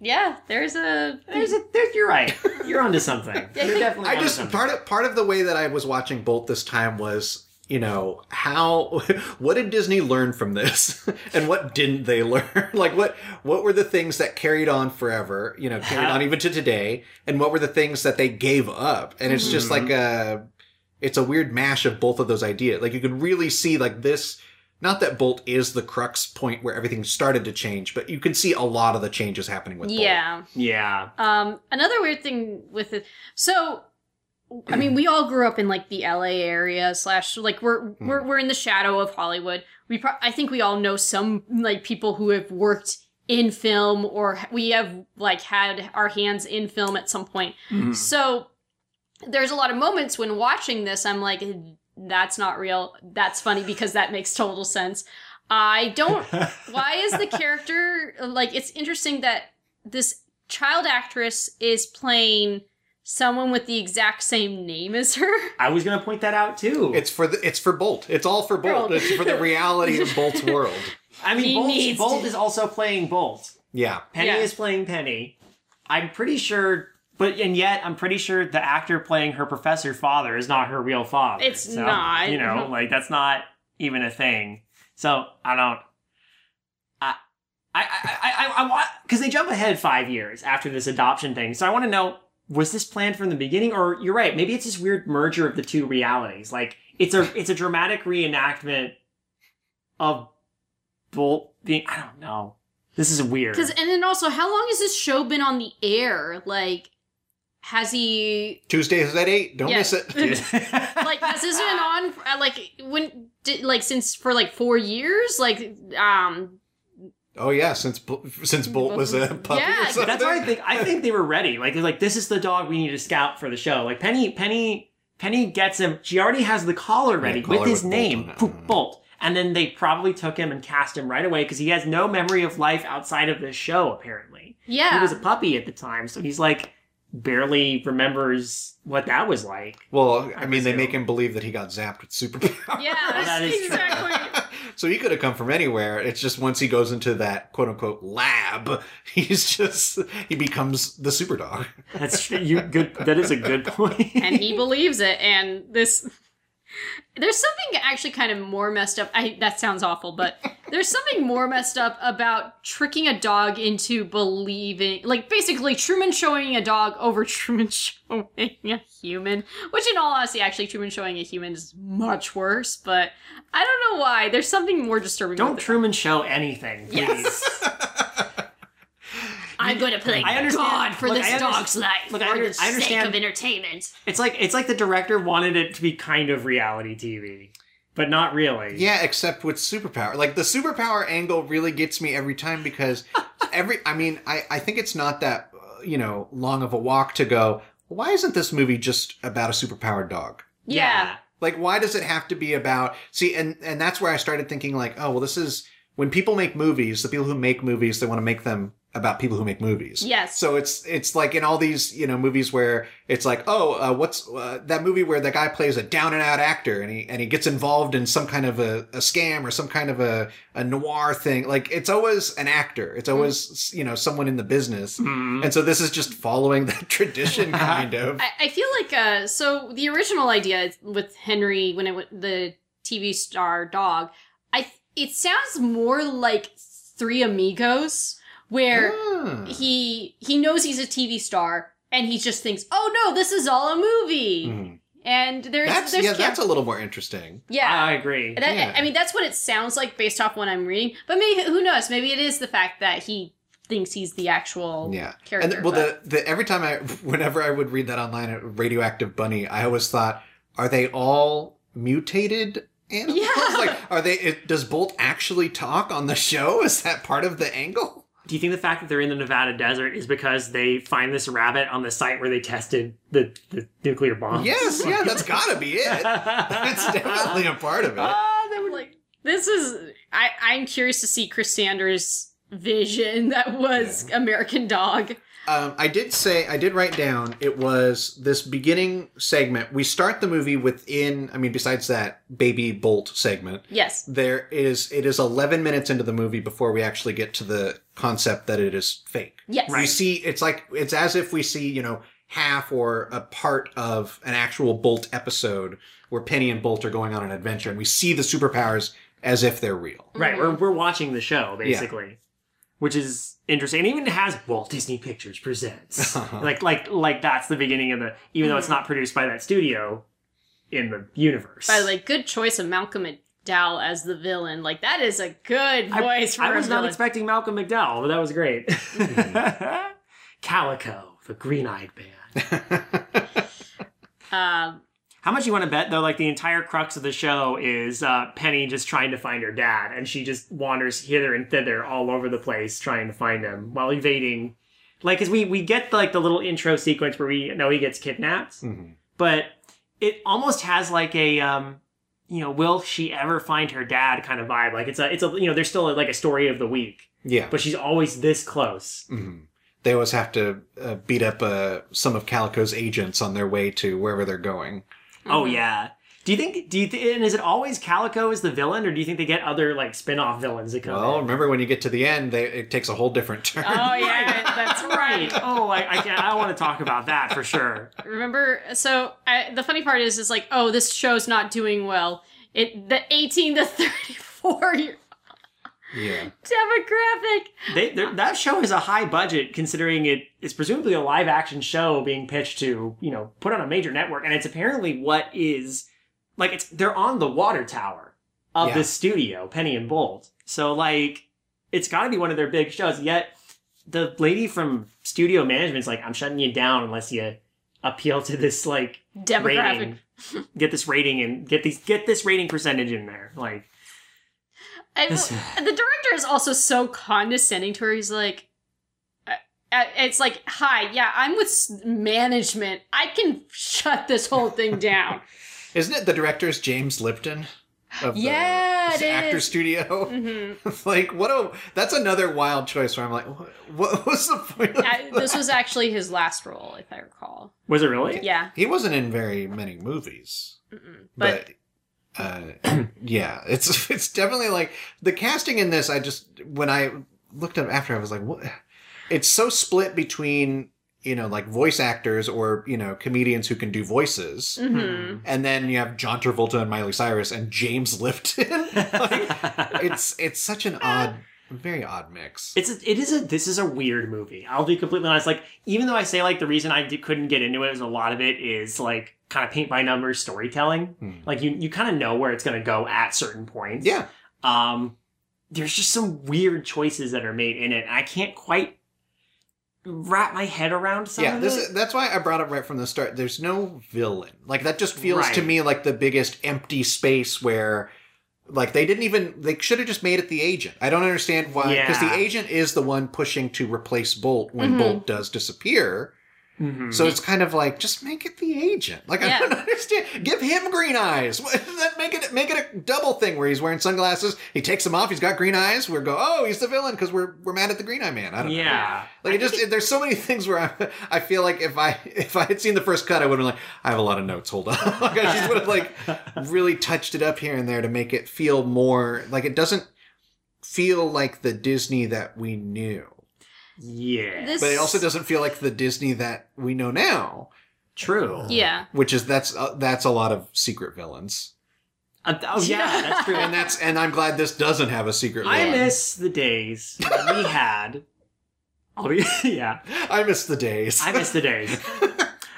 Yeah, there's a. there's a, there's, you're right. You're onto something. <laughs> You're definitely I onto just something. part of part of the way that I was watching Bolt this time was, you know, how <laughs> what did Disney learn from this, <laughs> and what didn't they learn? like what what were the things that carried on forever, you know, carried on even to today, and what were the things that they gave up? And it's just mm-hmm. like a, it's a weird mash of both of those ideas. Like you can really see like this. Not that Bolt is the crux point where everything started to change, but you can see a lot of the changes happening with Bolt. Yeah. yeah. Um, another weird thing with it. So, I mean, we all grew up in like the LA area slash like we're we're we're in the shadow of Hollywood. We pro- I think we all know some like people who have worked in film or we have like had our hands in film at some point. So there's a lot of moments when watching this I'm like that's not real. That's funny because that makes total sense. I don't <laughs> why is the character like it's interesting that this child actress is playing someone with the exact same name as her. <laughs> I was gonna point that out too. It's for the it's for Bolt. It's all for Bolt. Bolt. It's for the reality of Bolt's <laughs> world. I mean, He Bolt, Bolt to- is also playing Bolt. Yeah. Penny Yeah. is playing Penny. I'm pretty sure, but and yet I'm pretty sure the actor playing her professor father is not her real father. It's not. You know, <laughs> like that's not even a thing. So I don't. I I I I, I want because they jump ahead five years after this adoption thing. So I want to know was this planned from the beginning, or you're right? Maybe it's this weird merger of the two realities. Like it's a it's a dramatic reenactment of Bolt being. I don't know. This is weird. Cuz and then also how long has this show been on the air? Like has he Tuesdays at eight. Don't Yeah. miss it. <laughs> <laughs> like has this been on uh, like when did, like since for like 4 years? Like um Oh yeah, since since Bolt was a puppy. Yeah, or something. That's why I think I think they were ready. Like they're like, this is the dog we need to scout for the show. Like Penny, Penny, Penny gets him. She already has the collar ready collar with his with name, on it. Bolt. And then they probably took him and cast him right away because he has no memory of life outside of this show. Apparently, yeah. he was a puppy at the time, so he's like barely remembers what that was like. Well, I, I mean, they make him believe that he got zapped with superpowers. yeah, <laughs> that is true. exactly. <laughs> so he could have come from anywhere. It's just once he goes into that quote unquote lab, <laughs> he's just he becomes the super dog. That's you good. That is a good point. and he believes it and this there's something actually kind of more messed up I, that sounds awful but <laughs> there's something more messed up about tricking a dog into believing like basically truman showing a dog over truman <laughs> showing a human which in all honesty actually truman showing a human is much worse but i don't know why there's something more disturbing Don't with it. Truman show anything, please. Yes. <laughs> i'm going to play I understand- god for look, this I dog's life look, I for under- the I understand- sake of entertainment It's like it's like the director wanted it to be kind of reality TV, but not really. Yeah, except with superpower. Like the superpower angle really gets me every time because <laughs> every I mean, I I think it's not that uh, you know, long of a walk to go, why isn't this movie just about a superpowered dog? yeah. Like why does it have to be about See, and and that's where I started thinking like, oh, well this is when people make movies, the people who make movies, they want to make them about people who make movies. Yes. So it's it's like in all these you know movies where it's like oh uh, what's uh, that movie where the guy plays a down and out actor and he and he gets involved in some kind of a, a scam or some kind of a, a noir thing like it's always an actor it's always you know someone in the business Mhm. and so this is just following that <laughs> tradition <laughs> kind of I, I feel like uh so the original idea with Henry when it w- the TV star dog, I it sounds more like Three Amigos where Ah. he he knows he's a TV star and he just thinks, "Oh no, this is all a movie." Mhm. And there's that's there's yeah cam- that's a little more interesting yeah. I agree. That- Yeah. I mean, that's what it sounds like based off what I'm reading. But maybe who knows? Maybe it is the fact that he thinks he's the actual Yeah, character. and well, but- the, the every time I, <laughs> whenever I would read that online, uh, radioactive bunny, I always thought, are they all mutated animals? Yeah. <laughs> Like, are they? It, does Bolt actually talk on the show? Is that part of the angle? Do you think the fact that they're in the Nevada desert is because they find this rabbit on the site where they tested the, the nuclear bomb? Yes, yeah, that's <laughs> got to be it. That's definitely a part of it. Ah, they were like this is I I'm curious to see Chris Sanders vision that was American Dog. Um, I did say I did write down it was this beginning segment. We start the movie within. I mean, besides that baby bolt segment, Yes. there is it is 11 minutes into the movie before we actually get to the concept that it is fake. Yes. We see it's like it's as if we see you know half or a part of an actual Bolt episode where Penny and Bolt are going on an adventure, and we see the superpowers as if they're real. Right, we're, we're watching the show basically, which is interesting. And even has Walt Disney Pictures presents <laughs> uh-huh. like like like that's the beginning of the even though it's mm-hmm. not produced by that studio in the universe. By the way, good choice of Malcolm McDowell as the villain. Like that is a good I, voice for I a was not villain. expecting Malcolm McDowell, but that was great. Hmm. <laughs> Calico, the green-eyed band. <laughs> um, How much you want to bet though? Like the entire crux of the show is uh, Penny just trying to find her dad, and she just wanders hither and thither all over the place trying to find him while evading. Like, as we we get like the little intro sequence where we know he gets kidnapped, Mhm. but it almost has like a um, you know, will she ever find her dad kind of vibe? Like it's a it's a you know, there's still like a story of the week, Yeah. but she's always this close. hmm They always have to uh, beat up uh, some of Calico's agents on their way to wherever they're going. Oh mm-hmm. yeah. Do you think? Do you th- and is it always Calico is the villain, or do you think they get other like spin-off villains that come? Well, in? remember when you get to the end, they, it takes a whole different turn. oh yeah, <laughs> that's right. right. <laughs> Oh, I I, can, I want to talk about that for sure. Remember, so I, the funny part is, is like, oh, this show's not doing well. It the eighteen to thirty four year yeah. demographic. They that show is a high budget considering it is presumably a live action show being pitched to you know put on a major network, and it's apparently what is like it's they're on the water tower of Yeah. this studio, Penny and Bolt. So like it's got to be one of their big shows. Yet the lady from studio management's like, I'm shutting you down unless you appeal to this like Demographic. rating, get this rating and get these get this rating percentage in there. Like I, the director is also so condescending to her. He's like, uh, uh, it's like, hi, yeah, I'm with management. I can shut this whole thing <laughs> down. Isn't it the director's James Lipton? Of the Yeah, it actor is. studio. <laughs> hmm like what a that's another wild choice where I'm like, what, what was the point? Of I, this was actually his last role, if I recall. was it really? Yeah, he wasn't in very many movies, Mm-mm. but, but, uh, <clears throat> yeah, it's <laughs> it's definitely like the casting in this. I just when I looked up after, I was like, what? It's so split between you know like voice actors or you know comedians who can do voices. mhm. And then you have John Travolta and Miley Cyrus and James Lipton. <laughs> like, <laughs> it's it's such an odd, very odd mix. It's a, it is a this is a weird movie. I'll be completely honest. Like even though I say like the reason I couldn't get into it is a lot of it is like kind of paint by numbers storytelling. Hmm. Like you you kind of know where it's going to go at certain points. Yeah, Um, there's just some weird choices that are made in it. and I can't quite wrap my head around some yeah. of This that's why I brought up right from the start. There's no villain. Like that just feels to me like the biggest empty space where. Like they didn't even they should have just made it the agent. I don't understand why because Yeah. the agent is the one pushing to replace Bolt when Mhm. Bolt does disappear. Mhm. So it's kind of like just make it the agent. Like I don't understand. Give him green eyes. Then <laughs> make it make it a double thing where he's wearing sunglasses. He takes them off. He's got green eyes. We go, oh, he's the villain because we're we're mad at the Green Eye Man. I don't know. yeah. Like it just there's so many things where I, I feel like if I if I had seen the first cut, I would have been like, I have a lot of notes. Hold on. <laughs> like I just would have like really touched it up here and there to make it feel more like it doesn't feel like the Disney that we knew. Yeah. This, But it also doesn't feel like the Disney that we know now. True. Yeah. which is that's uh, that's a lot of secret villains Uh, oh yeah, <laughs> that's true. and that's and i'm glad this doesn't have a secret I villain miss the days when we had. I'll <laughs> yeah, i miss the days I miss the days <laughs>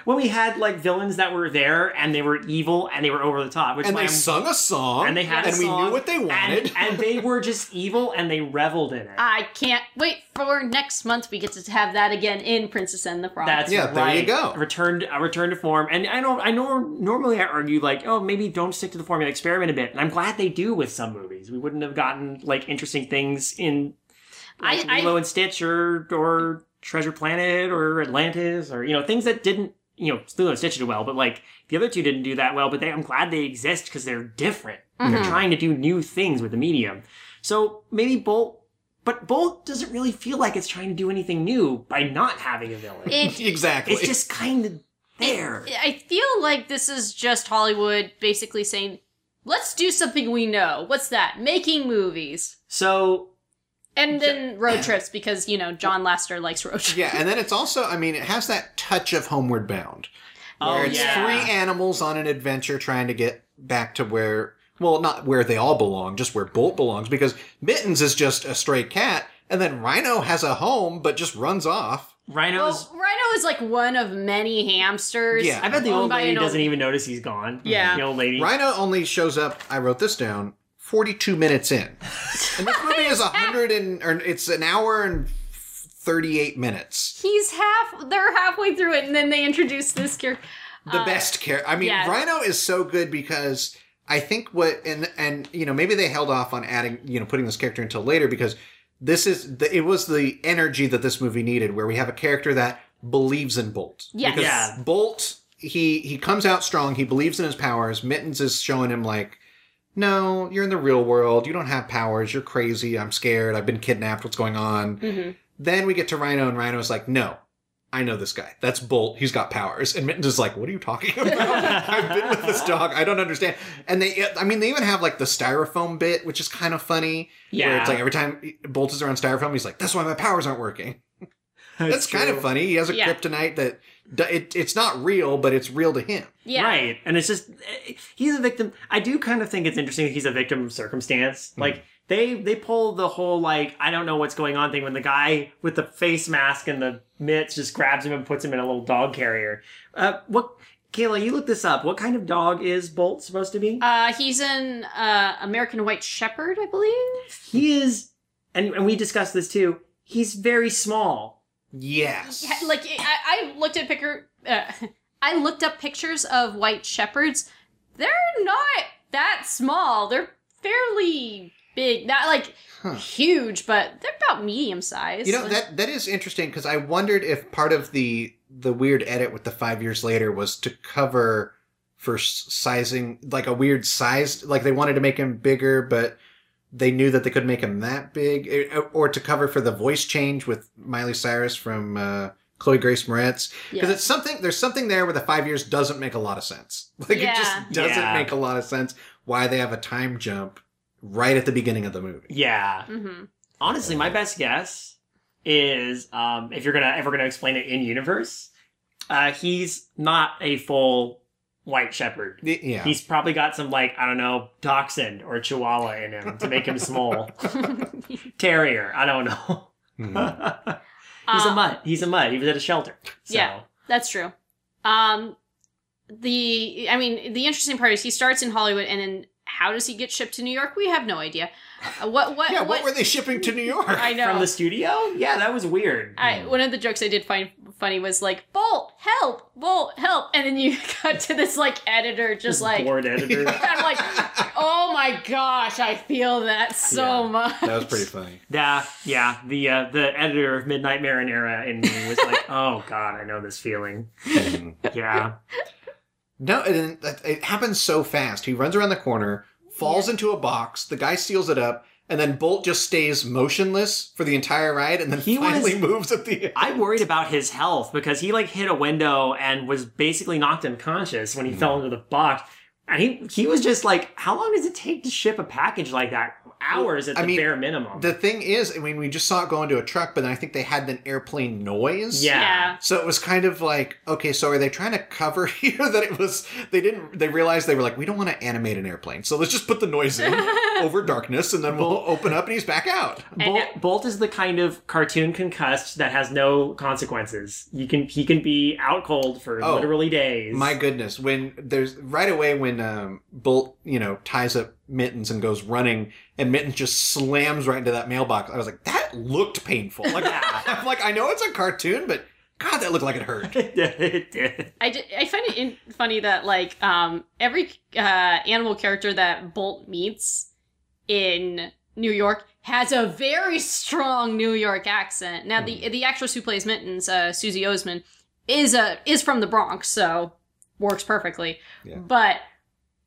when we had like villains that were there and they were evil and they were over the top. Which and why they I'm- sung a song and they had a and we knew what they wanted and, <laughs> and they were just evil and they reveled in it. I can't wait for next month. We get to have that again in Princess and the Frog. That's Yeah, there you go. Returned, a return to form, and I know, I know. Normally, I argue like, oh, maybe don't stick to the formula, experiment a bit, and I'm glad they do with some movies. We wouldn't have gotten like interesting things in like I- I- and Stitch or or Treasure Planet or Atlantis or you know things that didn't you know Lilo and Stitch did well, but like the other two didn't do that well. But they, I'm glad they exist because they're different. They're Mhm. trying to do new things with the medium. So maybe Bolt but Bolt doesn't really feel like it's trying to do anything new by not having a villain. It, <laughs> exactly. it's just kind of there. I feel like this is just Hollywood basically saying, let's do something we know. What's that? Making movies. So And then road <clears throat> trips because, you know, John Lasseter likes road trips. yeah, and then it's also, I mean, it has that touch of Homeward Bound. oh where it's yeah, three animals on an adventure trying to get back to where, well, not where they all belong, just where Bolt belongs, because Mittens is just a stray cat, and then Rhino has a home but just runs off. Rhinos. Well, Rhino is like one of many hamsters. Yeah. I bet the old by lady old- doesn't even notice he's gone. Yeah. the old lady. Rhino only shows up, I wrote this down, 42 minutes in. And this <laughs> movie is 100 and, or it's an hour and 38 minutes. He's half, they're halfway through it and then they introduce this character. the uh, best character. I mean, yeah. Rhino is so good because I think what and and you know maybe they held off on adding you know putting this character until later because this is the, it was the energy that this movie needed where we have a character that believes in Bolt. Yes. Because Yeah. Bolt he he comes out strong. He believes in his powers. Mittens is showing him like. No, you're in the real world. You don't have powers. You're crazy. I'm scared. I've been kidnapped. What's going on? Mhm. Then we get to Rhino, and Rhino's like, no, I know this guy. That's Bolt. He's got powers. And Mittens is like, what are you talking about? <laughs> I've been with this dog. I don't understand. And they, I mean, they even have like the styrofoam bit, which is kind of funny. Where Yeah. it's like every time Bolt is around styrofoam, he's like, that's why my powers aren't working. That's kind of funny. He has a Yeah. kryptonite that d- it, it's not real, but it's real to him. Yeah. Right. And it's just he's a victim. I do kind of think it's interesting that he's a victim of circumstance. Hmm. Like they they pull the whole like I don't know what's going on thing when the guy with the face mask and the mitts just grabs him and puts him in a little dog carrier. Uh what Kayla, you look this up. What kind of dog is Bolt supposed to be? Uh, he's an uh, American White Shepherd, I believe. he is and, and we discussed this too. He's very small. Yes. Yeah, like I, I looked at picker. Uh, <laughs> I looked up pictures of white shepherds. They're not that small. They're fairly big. Not like Huh. huge, but they're about medium size. You know that that is interesting because I wondered if part of the the weird edit with the five years later was to cover for sizing like a weird size like they wanted to make him bigger but they knew that they couldn't make him that big eh, or to cover for the voice change with Miley Cyrus from uh, Chloe Grace Moretz because Yeah. it's something there's something there where the five years doesn't make a lot of sense <laughs> like it just doesn't Yeah. make a lot of sense why they have a time jump right at the beginning of the movie Yeah. hmm Honestly, my best guess is um, if you're gonna ever gonna explain it in universe, uh, he's not a full white shepherd. Yeah He's probably got some like I don't know dachshund or chihuahua in him to make him small. <laughs> Terrier, I don't know. Mhm. <laughs> He's a Uh, mutt. He's a mutt. He was at a shelter. So. Yeah. That's true. Um, the I mean, the interesting part is he starts in Hollywood, and then how does he get shipped to New York? We have no idea. Uh, what what yeah what? what were they shipping to New <laughs> York I know. From the studio? Yeah, that was weird. I, one of the jokes I did find funny was like, Bolt, help, Bolt, help. And then you <laughs> cut to this like editor just This like, bored editor. <laughs> I'm like, oh my gosh, I feel that so Yeah, much. That was pretty funny. Yeah, yeah. The uh, the editor of Midnight Marinera in me was like, "Oh God, I know this feeling." Yeah, no, and it, it happens so fast. He runs around the corner, falls into a box. The guy seals it up, and then Bolt just stays motionless for the entire ride, and then He finally was- <laughs> moves at the end. I worried about his health because he like hit a window and was basically knocked unconscious when he Hmm. fell into the box. And he he was just like, "How long does it take to ship a package like that? Hours at I the mean, bare minimum." The thing is, I mean, we just saw it go into a truck, but then I think they had an airplane noise. Yeah. Yeah. So it was kind of like, okay, so are they trying to cover <laughs> here that it was they didn't they realized they were like, we don't want to animate an airplane. So let's just put the noise in <laughs> over darkness and then we'll open up and he's back out. Bolt, Bolt is the kind of cartoon concussed that has no consequences. You can he can be out cold for Oh, literally days. My goodness, when there's right away when um, Bolt, you know, ties up Mittens and goes running, and Mittens just slams right into that mailbox. I was like, that looked painful. Like, <laughs> I'm like, I know it's a cartoon, but God, that looked like it hurt. <laughs> it did. I, d- I find it in- funny that like um every uh animal character that Bolt meets in New York has a very strong New York accent. Now the the actress who plays Mittens, uh, Susie Essman, is a is from the Bronx, so works perfectly. Yeah. But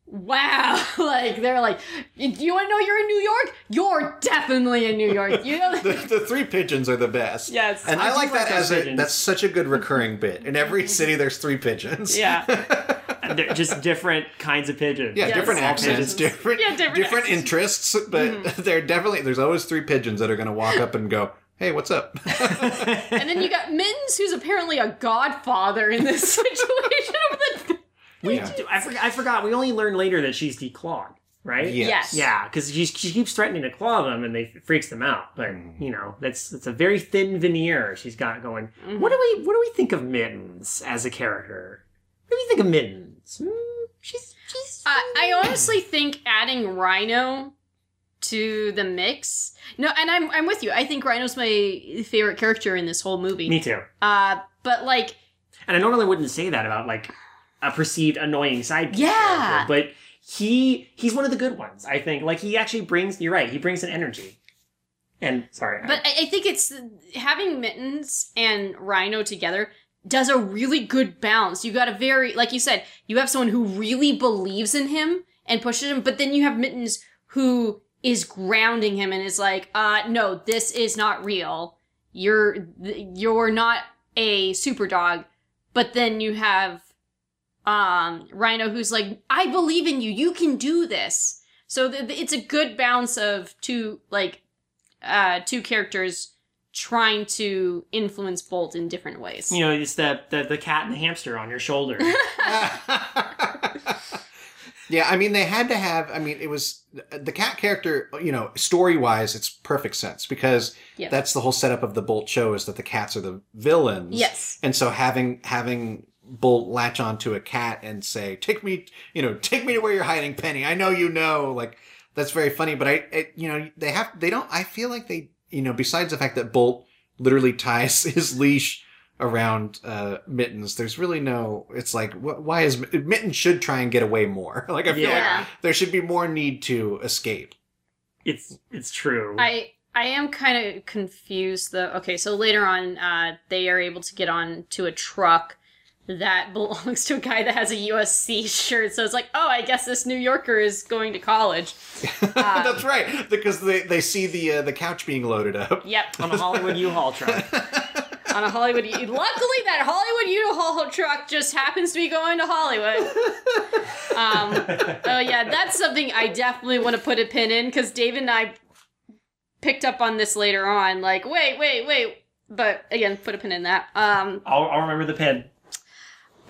wow. <laughs> like they're like, do you want to know you're in New York? You're definitely in New York. You know. <laughs> the, the three pigeons are the best. Yes. and I I, like like that those as a that's such a good recurring bit. In every <laughs> city, there's three pigeons. yeah. <laughs> They're just different kinds of pigeons. Yeah, Yes. different All accents, pigeons. different, Yeah, different different, interests, but <laughs> they're definitely there's always three pigeons that are going to walk up and go, "Hey, what's up?" <laughs> And then you got Mittens, who's apparently a godfather in this situation. of the- We, Yeah. I, forgot, I forgot. We only learn later that she's declawed, right? Yes. Yes. Yeah, because she, she keeps threatening to claw them, and they it freaks them out. But Mm. you know, that's that's a very thin veneer she's got going. Mm-hmm. What do we what do we think of Mittens as a character? What do you think of Mittens? Hmm, she's she's. I, I honestly think adding Rhino to the mix. No, and I'm I'm with you. I think Rhino's my favorite character in this whole movie. me too. Uh, but like, And I normally wouldn't say that about like a perceived annoying sidekick. Yeah. character, but he he's one of the good ones. I think. Like he actually brings. You're right. He brings an energy. And sorry. But I, I think it's having Mittens and Rhino together does a really good balance. You got a very, like you said, you have someone who really believes in him and pushes him, but then you have Mittens who is grounding him and is like, uh, no, this is not real. You're, you're not a super dog. But then you have, um, Rhino who's like, I believe in you. You can do this. So th- it's a good balance of two, like, uh, two characters trying to influence Bolt in different ways. you know, it's the, the the cat and the hamster on your shoulder. <laughs> <laughs> yeah, I mean, they had to have. I mean, it was the cat character. You know, story wise, it's perfect sense because Yeah. that's the whole setup of the Bolt show is that the cats are the villains. Yes. and so having having Bolt latch onto a cat and say, "Take me, you know, take me to where you're hiding, Penny. I know you know." Like that's very funny, but I, it, you know, they have they don't. I feel like they, you know, besides the fact that Bolt literally ties <laughs> his leash around uh, Mittens, there's really no. It's like, wh- why is Mittens should try and get away more? <laughs> Like I feel Yeah. like there should be more need to escape. it's it's true. I I am kind of confused though. Okay, so later on, uh, they are able to get on to a truck that <laughs> belongs to a guy that has a USC shirt. So it's like, oh, I guess this New Yorker is going to college. <laughs> That's right, because they they see the uh, the couch being loaded up. Yep. on a Hollywood U-Haul truck. <laughs> on a Hollywood. U- Luckily, that Hollywood U-Haul truck just happens to be going to Hollywood. Um, oh yeah, that's something I definitely want to put a pin in because David and I picked up on this later on. Like, wait, wait, wait. But again, put a pin in that. Um, I'll, I'll remember the pin.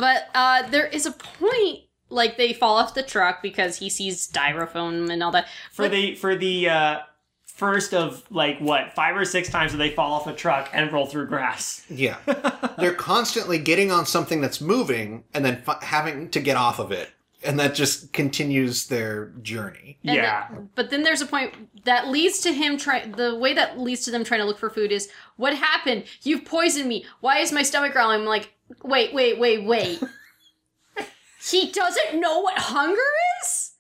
But uh, there is a point like they fall off the truck because he sees styrofoam and all that. for the for the uh, first of like what five or six times that they fall off a truck and roll through grass. Yeah. <laughs> They're constantly getting on something that's moving and then f- having to get off of it. And that just continues their journey. And yeah, then- but then there's a point that leads to him trying. The way that leads to them trying to look for food is what happened. You've poisoned me. Why is my stomach growling? I'm like, wait, wait, wait, wait. <laughs> he doesn't know what hunger is.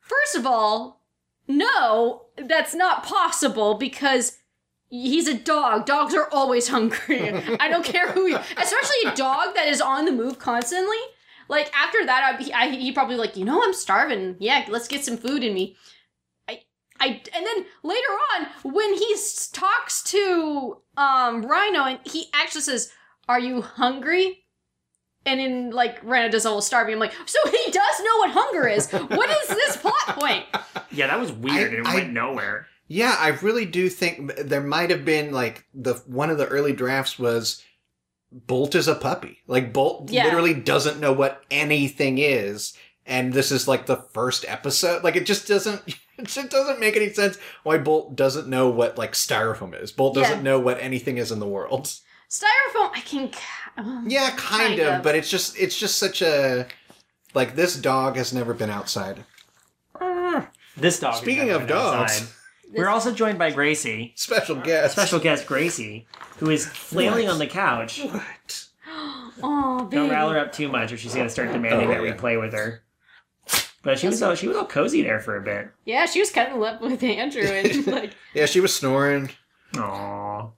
First of all, no, that's not possible because he's a dog. Dogs are always hungry. I don't care who, you, especially a dog that is on the move constantly. Like after that, I'd I, he probably like, you know, I'm starving. Yeah, let's get some food in me. I, I, and then later on, when he talks to um Rhino, and he actually says, "Are you hungry?" And in like Rhino does a whole starving. I'm like, so he does know what hunger is. What is this plot point? <laughs> yeah, that was weird. I- it I- went nowhere. Yeah, I really do think there might have been like the one of the early drafts was Bolt is a puppy. Like Bolt Yeah. literally doesn't know what anything is. And this is like the first episode. Like it just doesn't <laughs> it just doesn't make any sense why Bolt doesn't know what like styrofoam is. Bolt doesn't Yeah. know what anything is in the world. Styrofoam. I can. uh, Yeah, kind, Kind of, of. but it's just it's just such a like this dog has never been outside. This dog. Speaking of dogs. outside. we're also joined by Gracie, Special guest. special guest Gracie, who is flailing What? on the couch. What? <gasps> Oh, baby. Don't rile her up too much, or she's gonna start demanding Oh, that we play with her. But she was all she was all cozy there for a bit. Yeah, she was cuddling up with Andrew and <laughs> like. Yeah, she was snoring. Aww.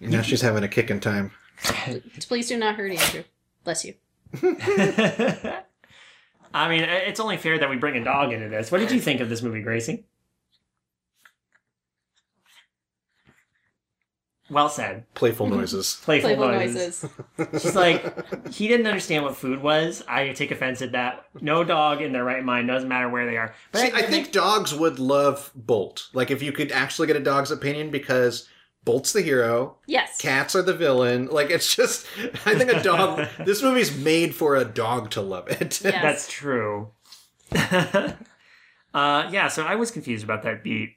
Now she's having a kicking time. <laughs> Please do not hurt Andrew. Bless you. <laughs> I mean, it's only fair that we bring a dog into this. What did you think of this movie, Gracie? Well said. Playful noises. <laughs> Playful, Playful noises. noises. She's like, he didn't understand what food was. I take offense at that. No dog in their right mind, doesn't matter where they are. But See, I think dogs would love Bolt. Like if you could actually get a dog's opinion because Bolt's the hero, Yes. cats are the villain. Like it's just I think a dog <laughs> this movie's made for a dog to love it. Yeah. That's true. <laughs> uh, yeah, so I was confused about that beat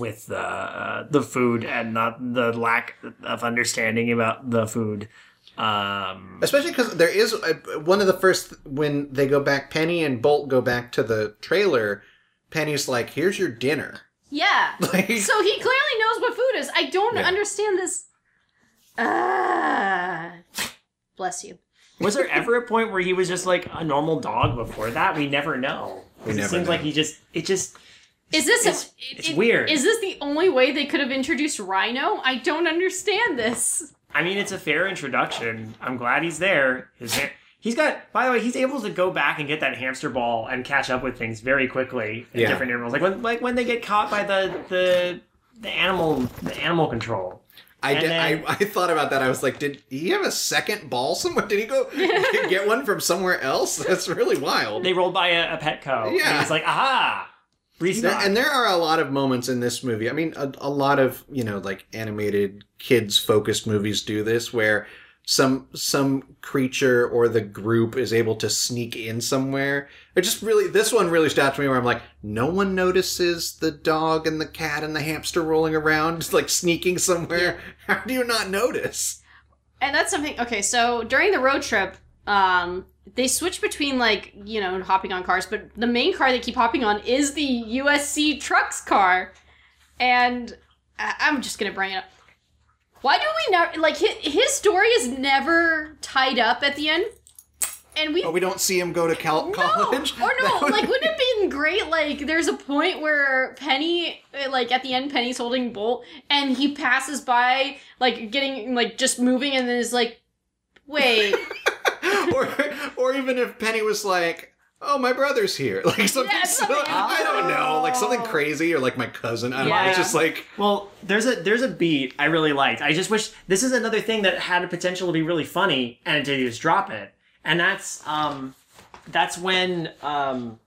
with the uh, the food and not the lack of understanding about the food. Um, Especially because there is uh, one of the first when they go back. Penny and Bolt go back to the trailer. Penny's like, "Here's your dinner." Yeah. <laughs> Like, So he clearly knows what food is. I don't Yeah. understand this. Ah. bless you. was there ever a point where he was just like a normal dog before that? We never know. We it seems know. like he just it just Is this It's- a, it's weird. Is this the only way they could have introduced Rhino? I don't understand this. I mean, it's a fair introduction. I'm glad he's there. His ha- he's got. By the way, he's able to go back and get that hamster ball and catch up with things very quickly at Yeah. different intervals. Like when, like when they get caught by the the the animal the animal control. I, did, then- I I thought about that. I was like, did he have a second ball somewhere? Did he go <laughs> get one from somewhere else? That's really wild. They rolled by a, a Petco. Yeah. and he's like, aha, There- restock. and there are a lot of moments in this movie. I mean, a, a lot of you know, like animated kids focused movies do this, where some some creature or the group is able to sneak in somewhere. It just really this one really to me where I'm like, no one notices the dog and the cat and the hamster rolling around, just <laughs> like sneaking somewhere. <laughs> How do you not notice? And that's something. Okay, so during the road trip, um, they switch between like you know hopping on cars, but the main car they keep hopping on is the USC trucks car, and I- I'm just gonna bring it up. Why do we never like his, his story is never tied up at the end, and we Oh, we don't see him go to cal- college. <laughs> No, or no, would- like wouldn't it been great? Like there's a point where Penny, uh, like at the end, Penny's holding Bolt, and he passes by, like getting, like just moving, and then is like, wait, <laughs> or or even if Penny was like, "Oh, my brother's here," <laughs> like something. Yeah, so, something- I don't know, like something Oh. crazy, or like my cousin. I don't know. It's just like Well, there's a there's a beat I really liked. I just wish this is another thing that had a potential to be really funny, and they just drop it. And that's um, that's when um,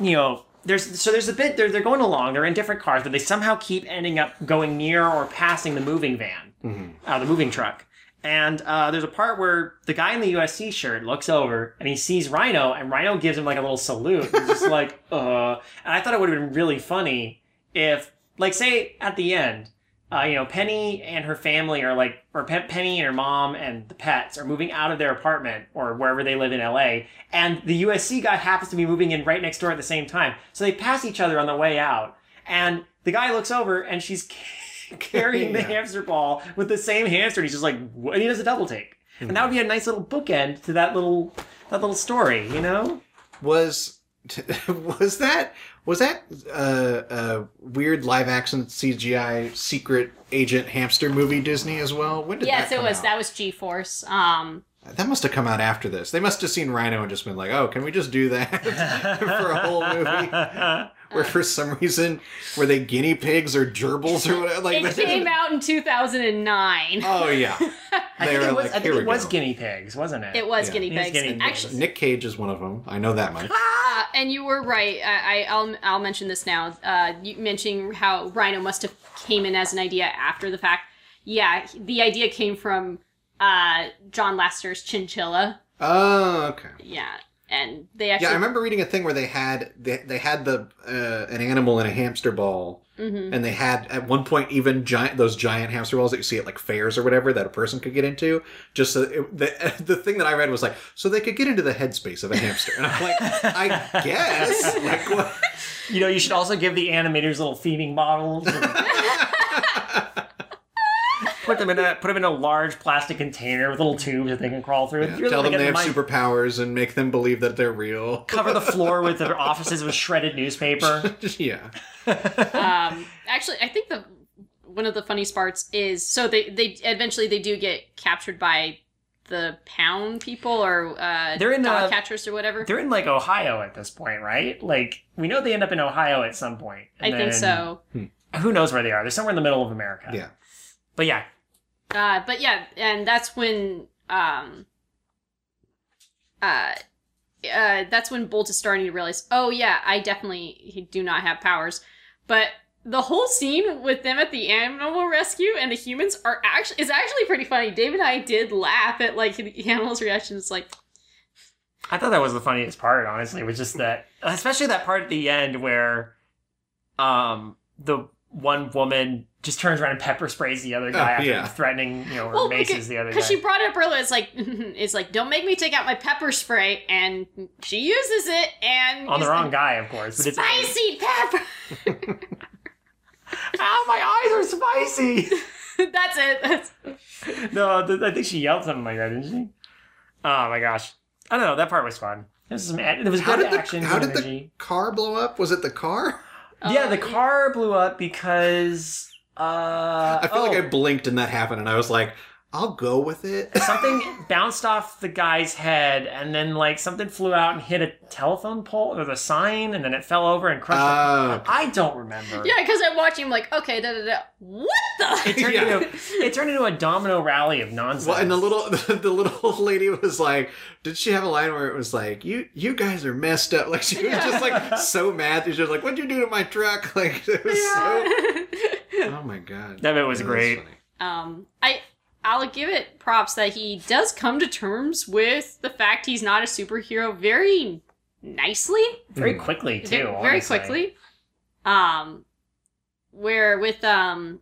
you know, there's so there's a bit they're they're going along, they're in different cars, but they somehow keep ending up going near or passing the moving van, uh, the moving truck. And uh, there's a part where the guy in the USC shirt looks over and he sees Rhino, and Rhino gives him like a little salute. He's just <laughs> like, uh. And I thought it would have been really funny if, like, say at the end, uh, you know, Penny and her family are like, or Pe- Penny and her mom and the pets are moving out of their apartment or wherever they live in LA, and the USC guy happens to be moving in right next door at the same time. So they pass each other on the way out, and the guy looks over and she's <laughs> <laughs> carrying the Yeah. hamster ball with the same hamster. And he's just like, what? and he does a double take, and that would be a nice little bookend to that little that little story, you know? was <laughs> was that was that uh, a weird live action CGI secret agent hamster movie Disney as well? When did yes, that it was out? that was G Force. Um, That must have come out after this. They must have seen Rhino and just been like, "Oh, can we just do that <laughs> for a whole movie?" <laughs> Where for some reason were they guinea pigs or gerbils or whatever? Like it they came didn't- out in 2009. Oh yeah, <laughs> I they think were it was, like, I think it was go." guinea pigs, wasn't it? It was Yeah. guinea It was pigs. guinea pigs. Actually, Nick Cage is one of them. I know that much. Ah, and you were right. I, I, I'll, I'll mention this now. Uh, you mentioning how Rhino must have came in as an idea after the fact. Yeah, the idea came from uh, John Lasseter's Chinchilla. Oh, okay. Yeah, and they actually. Yeah, I remember reading a thing where they had they, they had the uh, an animal in a hamster ball, Mhm. and they had at one point even giant those giant hamster balls that you see at like fairs or whatever that a person could get into. Just so it, the <laughs> the thing that I read was like so they could get into the headspace of a hamster, and I'm like, I guess <laughs> like what. You know, you should also give the animators little feeding bottles. <laughs> put them in a put them in a large plastic container with little tubes that they can crawl through. If you're Tell them they have my- superpowers and make them believe that they're real. cover the floor <laughs> with their offices with shredded newspaper. <laughs> yeah. um, actually, I think the one of the funniest parts is so they they eventually they do get captured by the pound people or uh, They're in, dog uh, catchers or whatever. They're in like Ohio at this point, right? Like we know they end up in Ohio at some point. I and think then- so. Who knows where they are? They're somewhere in the middle of America. Yeah. But yeah, Uh, but yeah, and that's when um, uh, uh, that's when Bolt is starting to realize, oh yeah, I definitely do not have powers. But the whole scene with them at the animal rescue and the humans are actually is actually pretty funny. Dave and I did laugh at like the animals' reactions, like I thought that was the funniest part. Honestly, was just that, especially that part at the end where, um, the one woman just turns around and pepper sprays the other oh, guy Oh, after yeah. threatening, you know, or well, maces the other guy. because she brought it up earlier. It's like <laughs> it's like don't make me take out my pepper spray, and she uses it and on the wrong like, guy, of course. But it's Spicy <laughs> pepper. Ow, <laughs> ah, my eyes are spicy. That's it. That's, no, th- I think she yelled something like that, didn't she? Oh my gosh, I don't know. That part was fun. It was some, it was How good did action. how good did the car blow up? Was it the car? yeah, Oh, the car blew up because uh, I feel like oh, I blinked and that happened, and I was like, I'll go with it. <laughs> something bounced off the guy's head, and then like something flew out and hit a telephone pole or the sign, and then it fell over and crushed. It. I don't remember. Yeah, because I'm watching. I'm like, okay, da da da. What the? It turned <laughs> Yeah. into it turned into a domino rally of nonsense. Well, and the little <laughs> the little lady was like, did she have a line where it was like, "You you guys are messed up"? Like she was just like so mad. She was like, "What'd you do to my truck?" Like it was so. <laughs> Oh my god, That bit was Yeah, great. um, I I'll give it props that he does come to terms with the fact he's not a superhero very nicely, very Mm. quickly too. Very honestly. quickly. Um, where with um.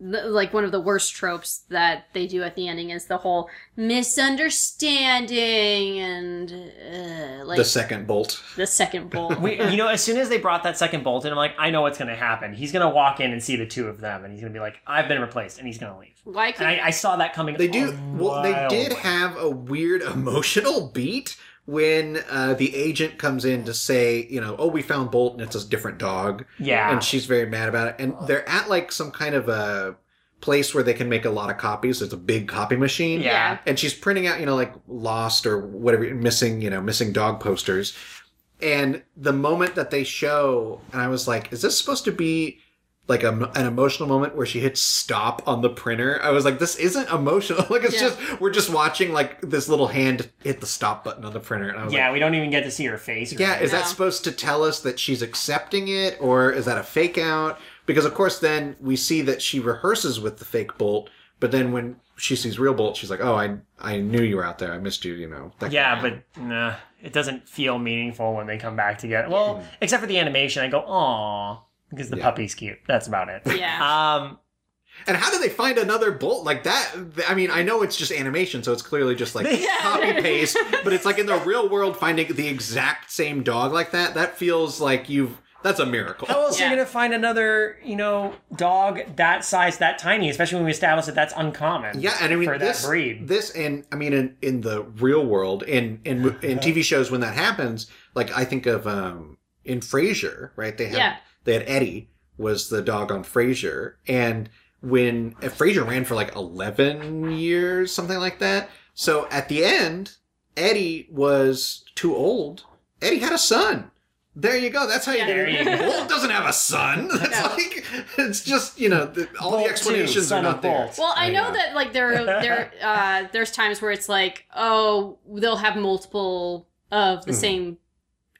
The- Like one of the worst tropes that they do at the ending is the whole misunderstanding and uh, like the second bolt. the second <laughs> bolt. We, you know, as soon as they brought that second bolt in, I'm like, I know what's going to happen. He's going to walk in and see the two of them, and he's going to be like, I've been replaced, and he's going to leave. Why could And I, I saw that coming. They do. Well, they did away. have a weird <laughs> emotional beat when uh, the agent comes in to say, you know, oh, we found Bolt and it's a different dog, Yeah. and she's very mad about it. And they're at like some kind of a place where they can make a lot of copies. It's a big copy machine. Yeah. and she's printing out, you know, like lost or whatever, missing, you know, missing dog posters. And the moment that they show, and I was like, is this supposed to be like a, an emotional moment where she hits stop on the printer? I was like, this isn't emotional. <laughs> Like, it's Yeah. just, we're just watching like this little hand hit the stop button on the printer. And I was yeah, like, we don't even get to see her face. yeah, anything. is that supposed to tell us that she's accepting it or is that a fake out? Because of course then we see that she rehearses with the fake Bolt, but then when she sees real Bolt, she's like, "Oh, I I knew you were out there. I missed you, you know." that Yeah, kind but nah, it doesn't feel meaningful when they come back together. Well, hmm. except for the animation, I go, "Aw," because the Yeah. puppy's cute. That's about it. <laughs> Yeah. Um, And how do they find another Bolt like that? I mean, I know it's just animation, so it's clearly just like <laughs> Yeah. copy paste, but it's like in the real world finding the exact same dog like that. That feels like you've that's a miracle. how else are you gonna find another, you know, dog that size, that tiny? Especially when we establish that that's uncommon. Yeah, and I mean for this that breed. this and I mean in in the real world in in in <laughs> TV shows when that happens, like I think of um in Frasier, right? They had Yeah. They had Eddie was the dog on Frasier, and when uh, Frasier ran for like eleven years, something like that. So at the end, Eddie was too old. Eddie had a son. There you go. That's how you Yeah. get it. go. Bolt doesn't have a son. <laughs> That's No. like it's just you know the, all Bolt the two, explanations son are of not there. Bolt. Well, I know know. that like there there uh there's times where it's like, oh, they'll have multiple of the Mhm. same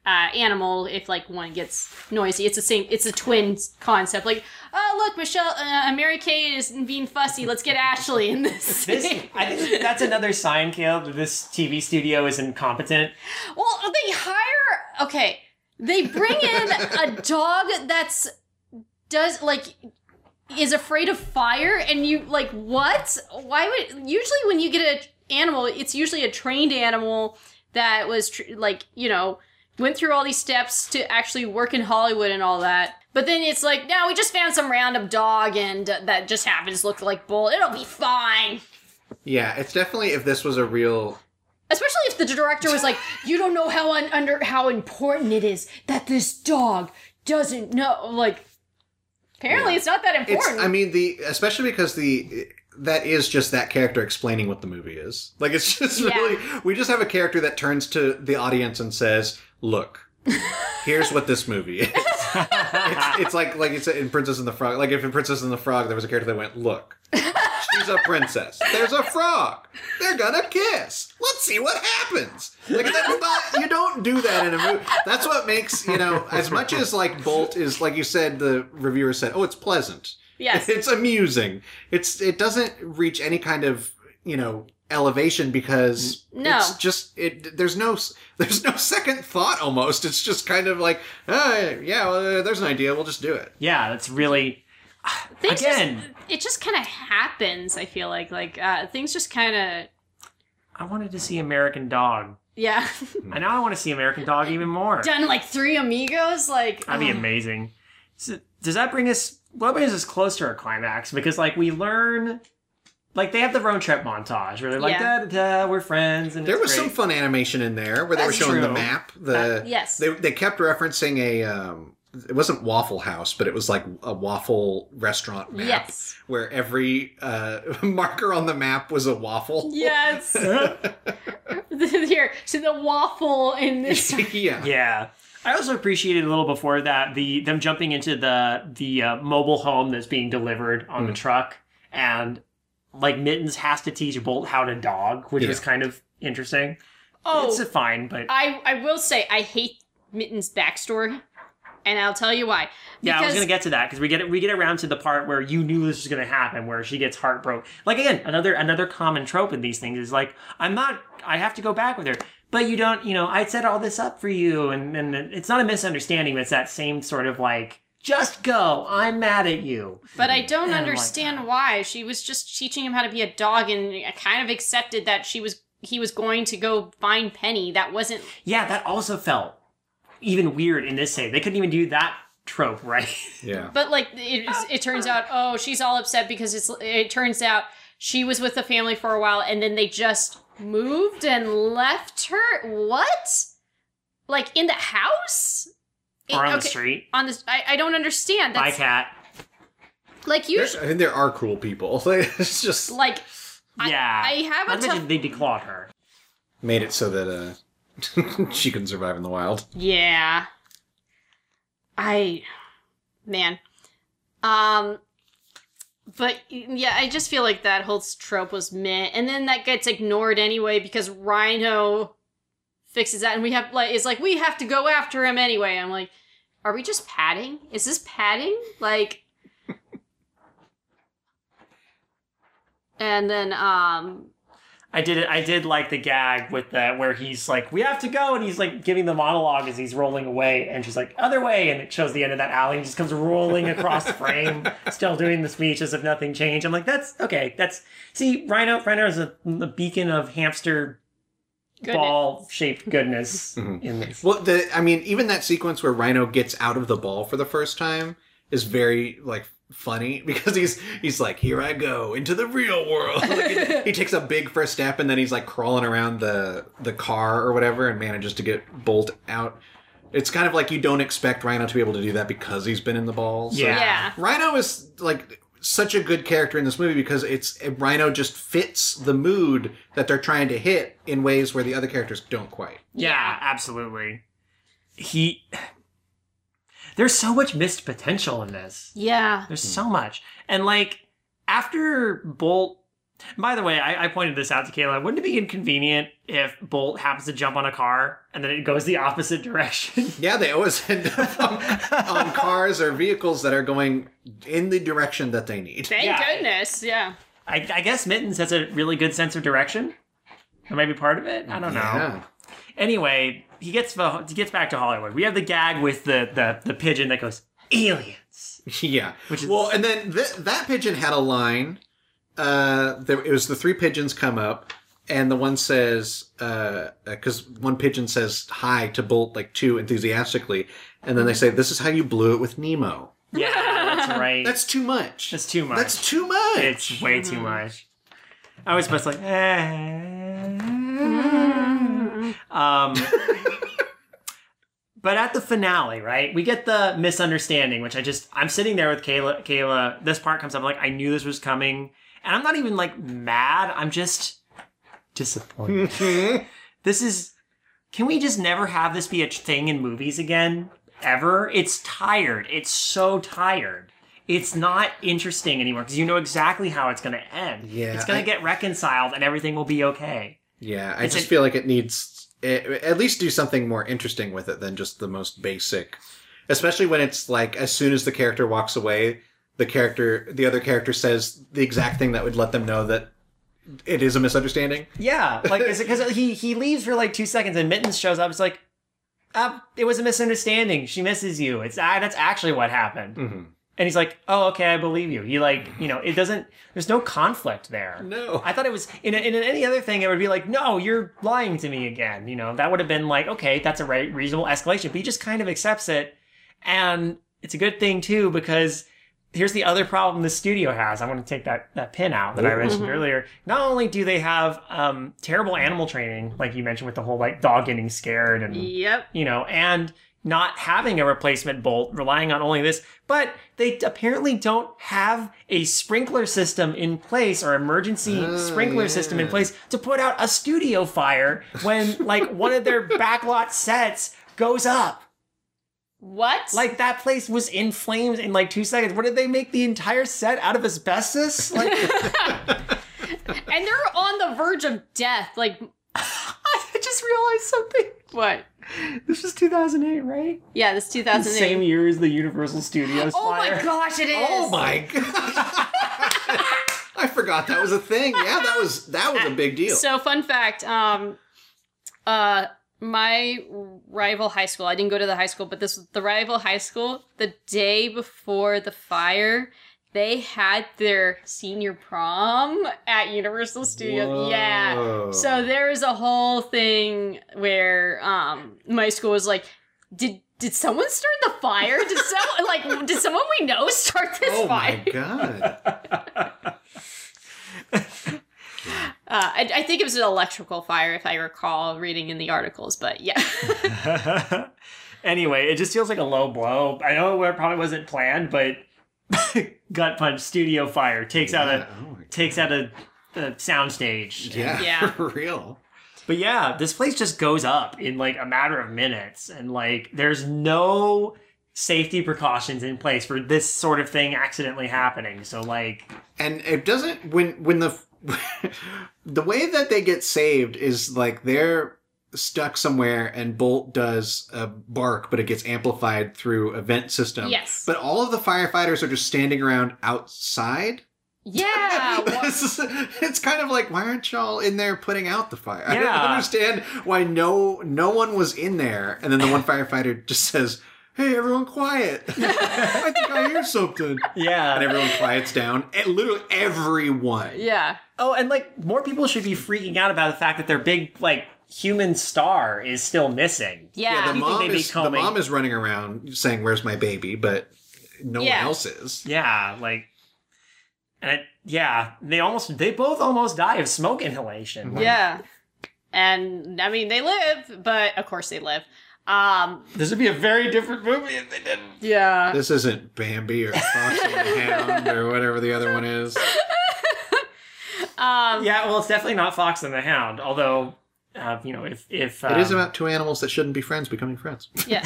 uh animal if like one gets noisy. It's the same it's a twin concept. Like, oh look, Michelle uh, Mary Kay is being fussy. Let's get Ashley in this. <laughs> This, I think that's another sign, Caleb, that this TV studio is incompetent. well, they hire okay. They bring in a <laughs> dog that's does like is afraid of fire and you like what why would usually when you get a animal it's usually a trained animal that was tr- like you know went through all these steps to actually work in hollywood and all that but then it's like no we just found some random dog and uh, that just happens to look like Bolt it'll be fine Yeah, it's definitely if this was a real especially if the director was like you don't know how un- under how important it is that this dog doesn't know like apparently Yeah. it's not that It's. important I mean, the especially because the that is just that character explaining what the movie is. Like it's <laughs> just Yeah. really we just have a character that turns to the audience and says, "Look, here's what this movie is." <laughs> it's, it's like like you said in Princess and the Frog. Like if in Princess and the Frog there was a character that went, "Look, she's a princess. There's a frog. They're gonna kiss. Let's see what happens." Like you don't do that in a movie. That's what makes you know as much as like Bolt is like you said the reviewer said, "Oh, it's pleasant." Yes. it's amusing. It's it doesn't reach any kind of you know elevation because No. it's just it. There's no <laughs> there's no second thought. Almost, it's just kind of like, oh, yeah, well, there's an idea. We'll just do it. Yeah, that's really <sighs> Things again. just, it just kind of happens. I feel like like uh, things just kind of I wanted to see American Dog. yeah. <laughs> And now I want to see American Dog even more. <laughs> Done like three amigos. Like That'd be oh. amazing. So, does that bring us? What brings us close to our climax? Because like we learn, like they have the road trip montage where they're like, Yeah. da, da, da, we're friends, and There it's was some fun animation in there where they were showing the map. The yes. they they kept referencing a. Um, it wasn't Waffle House, but it was like a waffle restaurant map Yes. where every uh, <laughs> marker on the map was a waffle. Yes. <laughs> <laughs> Here, so the waffle in this. yeah. Yeah. I also appreciated a little before that the them jumping into the the uh, mobile home that's being delivered on Hmm. the truck, and like Mittens has to teach Bolt how to dog, which Yeah. was kind of interesting. Oh, It's a fine, but I I will say I hate Mitten's backstory, and I'll tell you why. Yeah, I was gonna get to that because we get we get around to the part where you knew this was gonna happen, where she gets heartbroken. Like again, another another common trope in these things is like, I'm not, I have to go back with her, but you don't, you know, I set all this up for you, and and it's not a misunderstanding, but it's that same sort of like, just go, I'm mad at you. But I don't I don't like understand ah. why. She was just teaching him how to be a dog, and I kind of accepted that she was he was going to go find Penny. That wasn't. Yeah, that also felt even weird in this save. They couldn't even do that trope, right? Yeah. <laughs> But like it, it turns out, oh, she's all upset because it's. It turns out she was with the family for a while, and then they just moved and left her. What? Like in the house? It- or on the street. On this, I, I don't understand. Bye, That's cat. like you. There's- I mean, there are cruel people. <laughs> it's just Like Yeah, I have a Not to tough- they declawed her. made it so that uh, <laughs> she can survive in the wild. Yeah. I man. Um but yeah, I just feel like that whole trope was meh. And then that gets ignored anyway because Rhino fixes that and we have like it's like we have to go after him anyway. I'm like, are we just padding? Is this padding? Like And then um I did it. I did like the gag with that where he's like, "We have to go," and he's like giving the monologue as he's rolling away, and she's like, "Other way," and it shows the end of that alley, and just comes rolling across the <laughs> frame, still doing the speech as if nothing changed. I'm like, "That's okay. That's see, Rhino. Rhino is a, a beacon of hamster. Ball shaped goodness <laughs> Mhm. in this." Well, the I mean, even that sequence where Rhino gets out of the ball for the first time is very like funny <laughs> because he's he's like, "Here I go into the real world." <laughs> Like, he, he takes a big first step and then he's like crawling around the the car or whatever and manages to get Bolt out. It's kind of like you don't expect Rhino to be able to do that because he's been in the ball. So Yeah. yeah. Rhino is like such a good character in this movie because it's Rhino just fits the mood that they're trying to hit in ways where the other characters don't quite. Yeah, Yeah. absolutely. He. There's so much missed potential in this. Yeah. There's so much. And like after Bolt by the way, I, I pointed this out to Kayla. Wouldn't it be inconvenient if Bolt happens to jump on a car and then it goes the <laughs> opposite direction? Yeah, they always end up on, on <laughs> cars or vehicles that are going in the direction that they need. Thank Yeah. goodness. Yeah. I, I guess Mittens has a really good sense of direction. That might be part of it. I don't know. Yeah. Anyway, he gets he gets back to Hollywood. We have the gag with the the, the pigeon that goes aliens. <laughs> Yeah. Which is- well, and then th- that pigeon had a line. Uh, there, it was the three pigeons come up, and the one says, because one pigeon says hi to Bolt like too enthusiastically, and then they say, "This is how you blew it with Nemo." Yeah, that's <laughs> right. That's too much. That's too much. That's too much. It's way too much. I was supposed to like, eh. um, but at the finale, right, we get the misunderstanding, which I just, I'm sitting there with Kayla. Kayla, this part comes up, like, I knew this was coming, And I'm not even like mad. I'm just disappointed. <laughs> this is. Can we just never have this be a thing in movies again? Ever? It's tired. It's so tired. It's not interesting anymore because you know exactly how it's going to end. Yeah, It's going to get reconciled and everything will be okay. Yeah, I It's just a- feel like it needs eh, at least do something more interesting with it than just the most basic. Especially when it's like as soon as the character walks away, the character, the other character says the exact thing that would let them know that it is a misunderstanding. Yeah, like <laughs> because he he leaves for like two seconds and Mittens shows up. It's like, uh, it was a misunderstanding. She misses you. It's ah, that's actually what happened. Mm-hmm. And he's like, oh okay, I believe you. He like you know it doesn't. There's no conflict there. No. I thought it was in, a, in any other thing. It would be like, no, you're lying to me again. You know that would have been like, okay, that's a re- reasonable escalation. But he just kind of accepts it, and it's a good thing too because here's the other problem the studio has. I want to take that that pin out that I mentioned earlier. Not only do they have um, terrible animal training, like you mentioned with the whole like dog getting scared and Yep. you know, and not having a replacement bolt, relying on only this, but they apparently don't have a sprinkler system in place or emergency Oh, sprinkler system in place to put out a studio fire when like one of their <laughs> backlot sets goes up. What? Like that place was in flames in like two seconds. What did they make the entire set out of asbestos? Like <laughs> and they're on the verge of death. Like <laughs> I just realized something. what? This was 2008, right? Yeah, this The 2008. same year as the Universal Studios Oh fire. my gosh, it is. Oh my god! <laughs> I forgot that was a thing. Yeah, that was that was a big deal. So fun fact, um uh my rival high school, I didn't go to the high school, but this was the rival high school, the day before the fire, they had their senior prom at Universal Studios. Yeah. So there was a whole thing where um my school was like, did did someone start the fire? Did someone <laughs> like did someone we know start this oh fire? Oh my god! <laughs> <laughs> Uh, I, I think it was an electrical fire, if I recall reading in the articles. But yeah, <laughs> anyway, it just feels like a low blow. I know it probably wasn't planned, but <laughs> gut punch studio fire takes out a oh takes out a, a soundstage. Yeah, Yeah. <laughs> for real. But yeah, this place just goes up in like a matter of minutes, and like there's no safety precautions in place for this sort of thing accidentally happening. So like, and it doesn't when when the <laughs> the way that they get saved is like they're stuck somewhere and bolt does a bark but it gets amplified through a vent system Yes. but all of the firefighters are just standing around outside yeah. <laughs> wha- <laughs> it's kind of like why aren't y'all in there putting out the fire i don't understand why no no one was in there and then the one firefighter just says hey everyone quiet <laughs> i think i hear something yeah, and everyone quiets down and literally everyone yeah. Oh, and like more people should be freaking out about the fact that their big like human star is still missing. Yeah. Yeah, the You think mom is the mom is running around saying, "Where's my baby?" But no Yeah. one else is. Yeah, like, and it, yeah, they almost they both almost die of smoke inhalation. Like, Yeah. And I mean, they live, but of course they live. Um. this would be a very different movie if they didn't. Yeah. This isn't Bambi or Fox and the Hound or whatever the other one is. <laughs> Um. Yeah, well, it's definitely not Fox and the Hound. Although, uh, you know, if if It is um, about two animals that shouldn't be friends becoming friends. Yeah.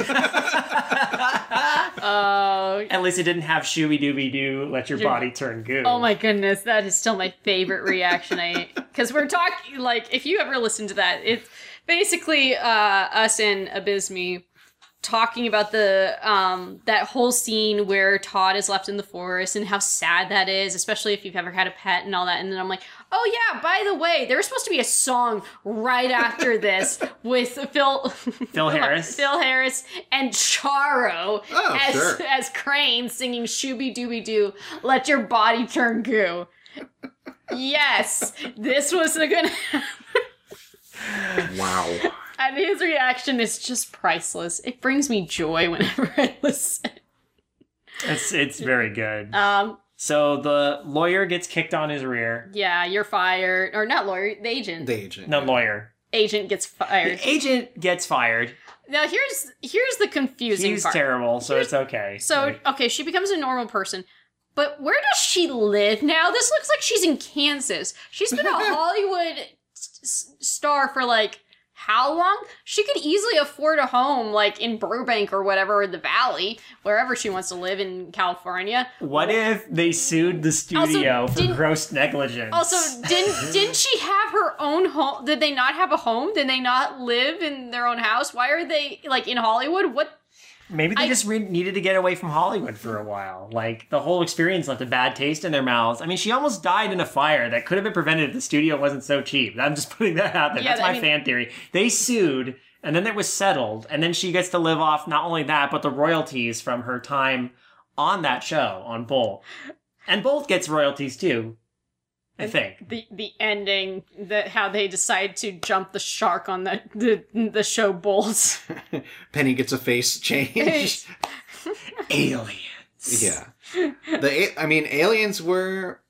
Oh. <laughs> <laughs> at least it didn't have Shooby Dooby Doo, let your Your- body turn goo. Oh my goodness, that is still my favorite reaction. I because we're talking like if you ever listen to that, it's basically uh, us and Abysme talking about the um that whole scene where Todd is left in the forest and how sad that is, especially if you've ever had a pet and all that. And then I'm like, oh yeah, by the way, there was supposed to be a song right after <laughs> this with Phil <laughs> Phil Harris. Phil Harris and Charo Oh, as sure. as Crane singing "Shooby Dooby Doo," "Let Your Body Turn Goo." yes, this was a good. <laughs> Wow. and his reaction is just priceless. It brings me joy whenever <laughs> I listen. It's it's very good. Um, So the lawyer gets kicked on his rear. yeah, you're fired, or not lawyer, the agent. The agent. No lawyer. agent gets fired. The agent gets fired. Now here's here's the confusing He's part. terrible, so it's okay. So Like, okay, she becomes a normal person, but where does she live now? This looks like she's in Kansas. She's been a <laughs> Hollywood s- s- star for like how long? She could easily afford a home like in Burbank or whatever, or the Valley, wherever she wants to live in California. What if they sued the studio for gross negligence? Also, didn't <laughs> didn't she have her own home? Did they not have a home? Did they not live in their own house? Why are they like in Hollywood? What? Maybe they I- just re- needed to get away from Hollywood for a while. Like the whole experience left a bad taste in their mouths. I mean, she almost died in a fire that could have been prevented if the studio wasn't so cheap. I'm just <laughs> putting that out there. Yeah, That's I my mean- fan theory. They sued, and then it was settled, and then she gets to live off not only that but the royalties from her time on that show on Bolt, and Bolt gets royalties too. I think. The the ending that how they decide to jump the shark on the the, the show Bulls. <laughs> Penny gets a face change. <laughs> Aliens. yeah. The a- I mean, aliens were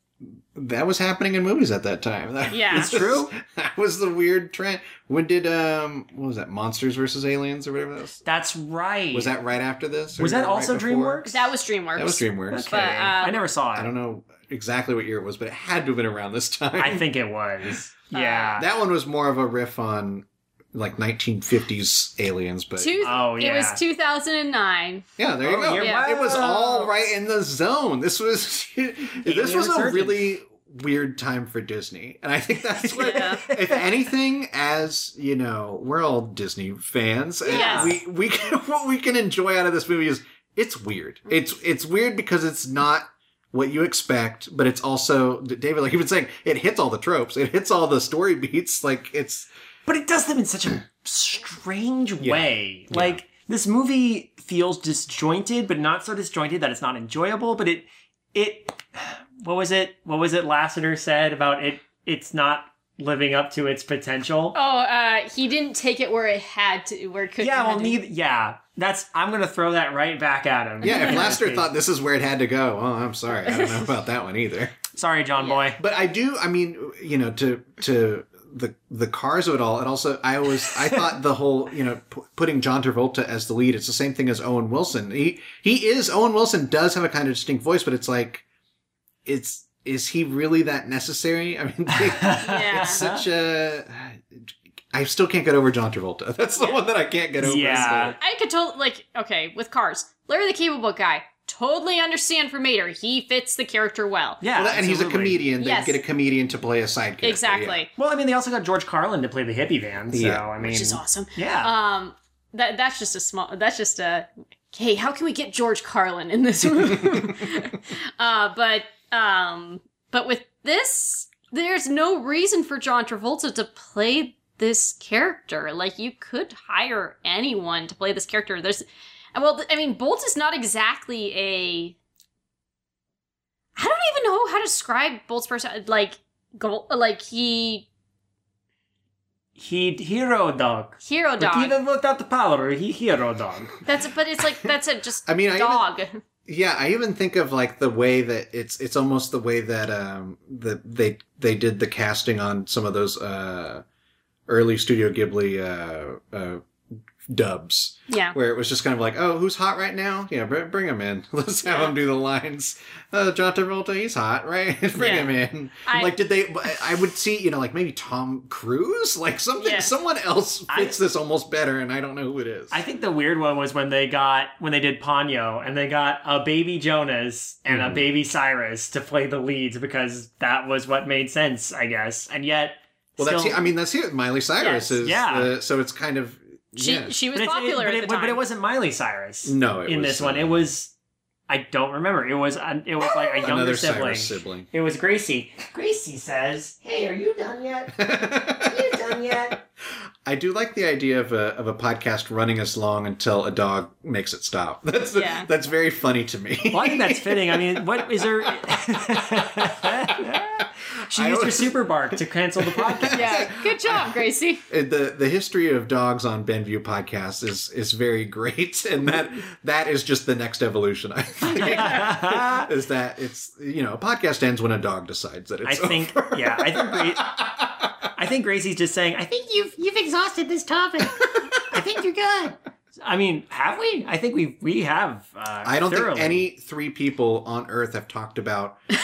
that was happening in movies at that time. That Yeah. It's true. <laughs> That was the weird trend. When did um what was that? Monsters versus Aliens or whatever that was? That's right. Was that right after this? Was that right also before? DreamWorks? That was DreamWorks. That was DreamWorks. Okay. But, uh, I never saw it. I don't know exactly what year it was, but it had to have been around this time. I think it was. Uh, yeah. that one was more of a riff on like 1950s aliens, but Two, Oh, It was 2009. yeah, there you Oh, go. yeah. It was all right in the zone. This was <laughs> this was a really weird time for Disney, and I think that's what. <laughs> Yeah. If anything, as you know, we're all Disney fans. and Yes. We we can, <laughs> what we can enjoy out of this movie is it's weird. It's it's weird because it's not what you expect, but it's also David, like you've been saying, it hits all the tropes. It hits all the story beats. Like it's But it does them in such a strange way. Like this movie feels disjointed, but not so disjointed that it's not enjoyable. But it, it, what was it? What was it? Lasseter said about it. It's not living up to its potential. Oh, uh, he didn't take it where it had to, where it could. yeah, well, to. neither. Yeah, that's. I'm gonna throw that right back at him. yeah. If <laughs> Lasseter thought this is where it had to go, oh, I'm sorry, I don't know <laughs> about that one either. Sorry, John Boy. But I do. I mean, you know, to to the the cars of it all. And also, I always I <laughs> thought the whole you know p- putting John Travolta as the lead. It's the same thing as Owen Wilson. He he is Owen Wilson does have a kind of distinct voice, but it's like it's is he really that necessary? I mean, Yeah. it's such a. I still can't get over John Travolta. <laughs> That's the one that I can't get over. Yeah. I could totally like okay with cars. Larry the Cable Book guy. Totally understand for Mater. He fits the character well. Yeah, Well, and he's a comedian. They Yes. get a comedian to play a side character. Exactly. Well, I mean, they also got George Carlin to play the hippie van. So Yeah. I mean, Which is awesome. Yeah. Um, that that's just a small. That's just a. Hey, how can we get George Carlin in this room? <laughs> uh, but um, but with this, there's no reason for John Travolta to play this character. Like you could hire anyone to play this character. There's, well, I mean, Bolt is not exactly a. I don't even know how to describe Bolt's person. Like, go like he he hero dog. hero dog. But dog. even without the power, he hero dog. That's but it's like that's a just <laughs> I mean, I even- dog. Yeah, I even think of like the way that it's it's almost the way that um the they they did the casting on some of those uh early Studio Ghibli uh uh dubs yeah. where it was just kind of like, oh, who's hot right now? Yeah, br- bring him in. <laughs> Let's have him do the lines. Uh, John Travolta, he's hot, right? <laughs> bring Yeah. him in. I- like, did they? I would see, you know, like maybe Tom Cruise, like something, Yeah. someone else I- fits this almost better, and I don't know who it is. I think the weird one was when they got when they did Ponyo and they got a baby Jonas and Mm-hmm. a baby Cyrus to play the leads because that was what made sense, I guess. And yet, well, that's still- I mean, that's it. Miley Cyrus Yes. is Yeah. the- so it's kind of She yeah. she was but, it's- it- popular but, at it, the but- time. but it wasn't Miley Cyrus. No, it in was, this one, uh, it was. I don't remember. It was an- it was like a younger sibling. Cyrus sibling. It was Gracie. Gracie says, "Hey, are you done yet? <laughs> Are you done yet?" I do like the idea of a of a podcast running as long until a dog makes it stop. <laughs> That's Yeah. that's very funny to me. Well, I think that's fitting. I mean, what is there? <laughs> she I used her super bark to cancel the podcast. yeah, good job, Gracie. Uh, the the history of dogs on Benview podcast is is very great, <laughs> and that that is just the next evolution. I think is that it's you know a podcast ends when a dog decides that it's. I think, over. yeah, I think, Gra- I think Gracie's just saying, I think you've you've exhausted this topic. I think you're good. <laughs> I mean, have we? I think we we have. Uh, I don't thoroughly. think any three people on Earth have talked about the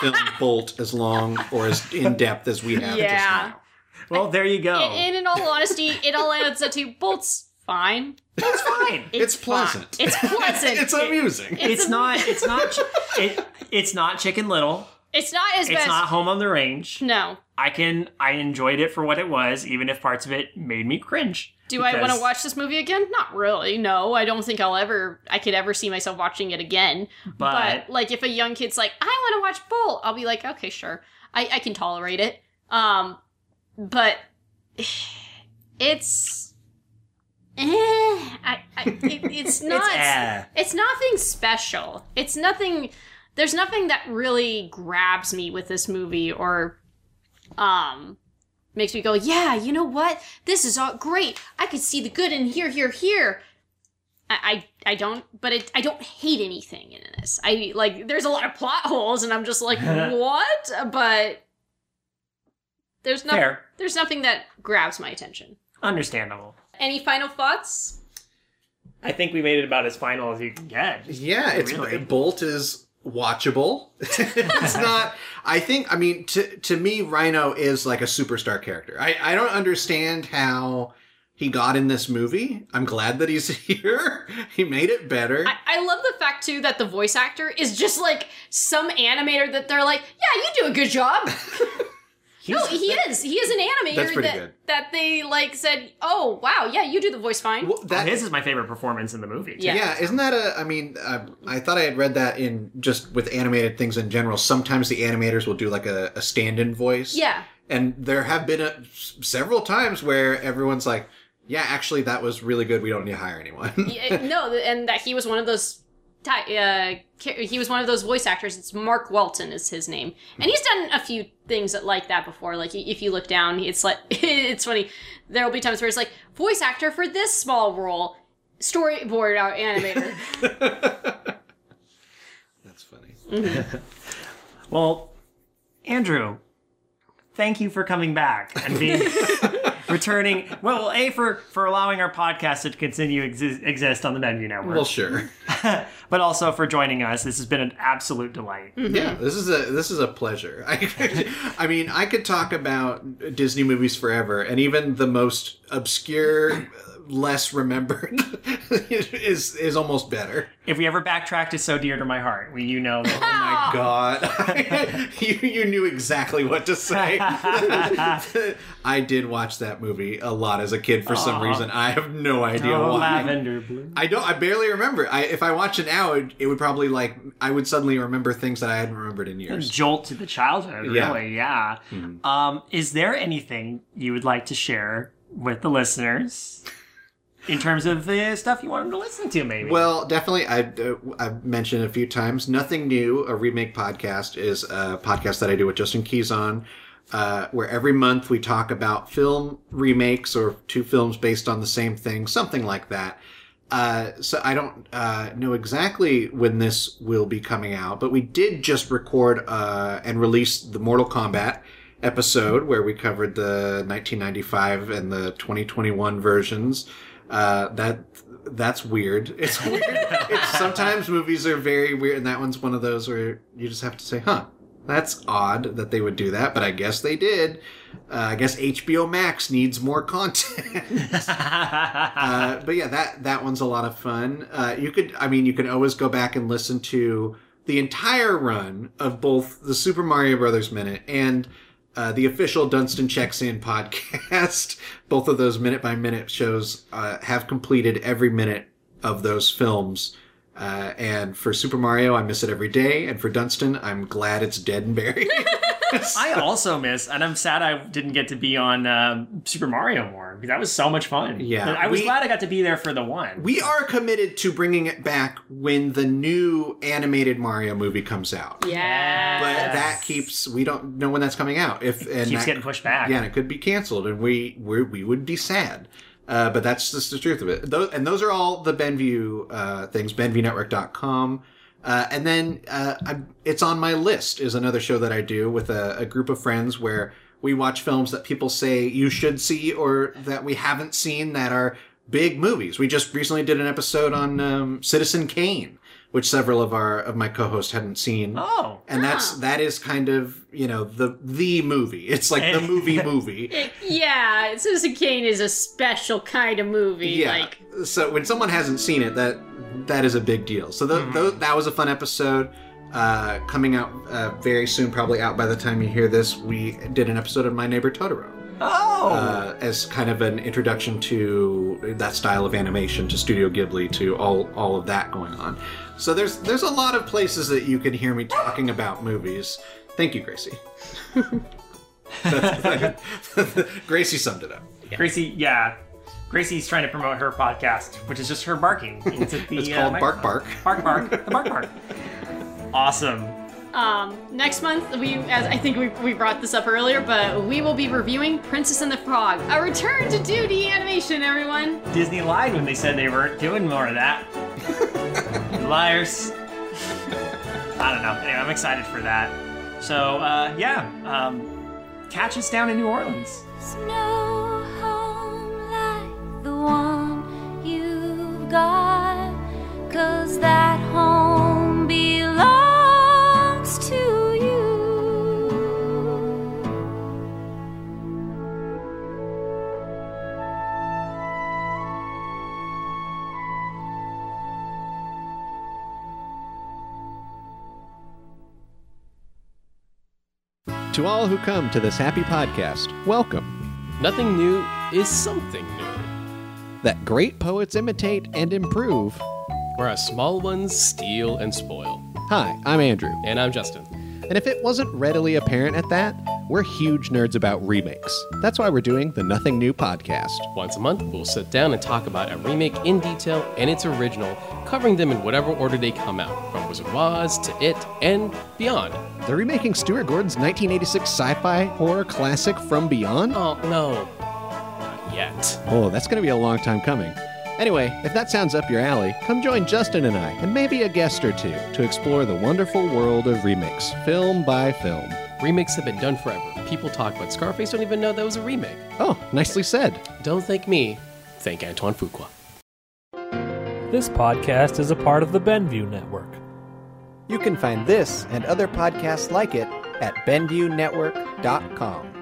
film <laughs> Bolt as long or as in depth as we have Yeah. just now. Well, there you go. And in all honesty, it all adds up to Bolt's fine. it's fine. It's fine. pleasant. It's pleasant. <laughs> it's amusing. it's a- not. It's not. It, it's not Chicken Little. It's not as It's bad. not Home on the Range. no. I can. I enjoyed it for what it was, even if parts of it made me cringe. Do I want to watch this movie again? Not really. No, I don't think I'll ever. I could ever see myself watching it again. But, like, if a young kid's like, "I want to watch Bolt," I'll be like, "Okay, sure, I, I can tolerate it." Um, but <sighs> it's, eh, I, I it, it's <laughs> not. it's eh. it's nothing special. It's nothing. There's nothing that really grabs me with this movie or, um, makes me go, yeah, you know what? This is all great. I could see the good in here, here, here. I, I, I don't, but it, I don't hate anything in this. I like. There's a lot of plot holes, and I'm just like, <laughs> what? But there's no, Fair. there's nothing that grabs my attention. Understandable. Any final thoughts? I think we made it about as final as you can get. Yeah, it's Really? Bolt is watchable. <laughs> it's not. I think. I mean, to to me, Rhino is like a superstar character. I I don't understand how he got in this movie. I'm glad that he's <laughs> here. he made it better. I, I love the fact too that the voice actor is just like some animator that they're like, yeah, you do a good job. <laughs> no, he is. He is an animator That's pretty that good. that they like said, oh wow, yeah, you do the voice fine. Well, that His is my favorite performance in the movie. too. Yeah. Yeah, isn't that a? I mean, uh, I thought I had read that in just with animated things in general. Sometimes the animators will do like a, a stand-in voice. yeah, and there have been a, several times where everyone's like, "Yeah, actually, that was really good. We don't need to hire anyone." Yeah, no, and that he was one of those. Ti- Uh, he was one of those voice actors. It's Mark Walton is his name, and he's done a few things that, like that before. Like if you look down, it's like <laughs> it's funny. There will be times where it's like voice actor for this small role, storyboard out animator. <laughs> That's funny. <laughs> Well, Andrew, thank you for coming back and being returning. Well, a for for allowing our podcast to continue exi- exist on the Benview Network, Well, sure. <laughs> but also for joining us. This has been an absolute delight. Mm-hmm. Yeah, this is a this is a pleasure. I, <laughs> I mean, I could talk about Disney movies forever, and even the most obscure, less remembered, <laughs> is is almost better. If we ever backtracked, it's so dear to my heart. We, you know, Oh my <laughs> god, <laughs> you you knew exactly what to say. I did watch that movie a lot as a kid for some reason. I have no idea oh, why. lavender blue. I don't. I barely remember. I, if I watch it now, it, it would probably like I would suddenly remember things that I hadn't remembered in years. Jolt to the childhood, Yeah. really, yeah. Mhm. Um, is there anything you would like to share with the listeners in terms of the stuff you want them to listen to, maybe? Well, definitely. I, uh, I've mentioned a few times. Nothing new. A remake podcast is a podcast that I do with Justin Keys on, uh, where every month we talk about film remakes or two films based on the same thing, something like that. Uh, so I don't uh, know exactly when this will be coming out, but we did just record uh, and release the Mortal Kombat episode where we covered the 1995 and the 2021 versions. Uh, that that's weird. <laughs> It's weird. it's, sometimes movies are very weird, and that one's one of those where you just have to say, "Huh, that's odd that they would do that," but I guess they did. Uh, I guess HBO Max needs more content. <laughs> uh, but yeah, that that one's a lot of fun. Uh, you could, I mean, you can always go back and listen to the entire run of both the Super Mario Brothers minute and uh, the official Dunstan Checks In podcast. <laughs> both of those minute by minute shows uh, have completed every minute of those films. Uh, and for Super Mario, I miss it every day. And for Dunstan, I'm glad it's dead and buried. <laughs> <laughs> I also miss, and I'm sad I didn't get to be on um, Super Mario more because that was so much fun. Yeah, But I was we- glad I got to be there for the one. We are committed to bringing it back when the new animated Mario movie comes out. yeah. But that keeps we don't know when that's coming out. If and keeps that- getting pushed back. Yeah, and it could be canceled, and we we we would be sad. Uh, but that's just the truth of it. Those, and those are all the Benview uh, things. BenviewNetwork.com. Uh, and then uh, I, it's on my list is another show that I do with a, a group of friends where we watch films that people say you should see or that we haven't seen that are big movies. We just recently did an episode on um, Citizen Kane, which several of our of my co-hosts hadn't seen. Oh. And that's that is kind of you know the the movie. It's like the movie <laughs> movie. It- yeah, Citizen Kane is a special kind of movie. Yeah. Like, so when someone hasn't seen it, that that is a big deal. So th- th- that was a fun episode. Uh, coming out uh, very soon, probably out by the time you hear this. We did an episode of My Neighbor Totoro. Oh. uh, as kind of an introduction to that style of animation, to Studio Ghibli, to all all of that going on. So there's there's a lot of places that you can hear me talking about movies. Thank you, Gracie. <laughs> That's- <laughs> Gracie summed it up. Gracie, yeah. Gracie's trying to promote her podcast, which is just her barking. <laughs> into the, It's uh, called Bark. Bark. Bark Bark. The Bark Bark. <laughs> Awesome. um, next month we, as I think we, we brought this up earlier, but we will be reviewing Princess and the Frog, a return to 2D animation. Everyone, Disney lied when they said they weren't doing more of that. <laughs> Liars. I don't know. Anyway, I'm excited for that. So, uh, yeah. Um, catch us down in New Orleans. There's one you've got, 'cause that home belongs to you. To all who come to this happy podcast, welcome. Nothing new is something new. That great poets imitate and improve. Whereas small ones steal and spoil. Hi, I'm Andrew. And I'm Justin. And if it wasn't readily apparent at that, we're huge nerds about remakes. That's why we're doing the Nothing New podcast. Once a month, we'll sit down and talk about a remake in detail and its original, covering them in whatever order they come out, from Wizard of Oz to It and beyond. They're remaking Stuart Gordon's 1986 sci fi horror classic From Beyond? Oh, no. Not yet. Oh, that's going to be a long time coming. Anyway, if that sounds up your alley, come join Justin and I, and maybe a guest or two, to explore the wonderful world of remakes, film by film. Remakes have been done forever. People talk about Scarface, don't even know that was a remake. Oh, nicely said. Don't thank me, thank Antoine Fuqua. This podcast is a part of the Benview Network. You can find this and other podcasts like it at BenviewNetwork.com.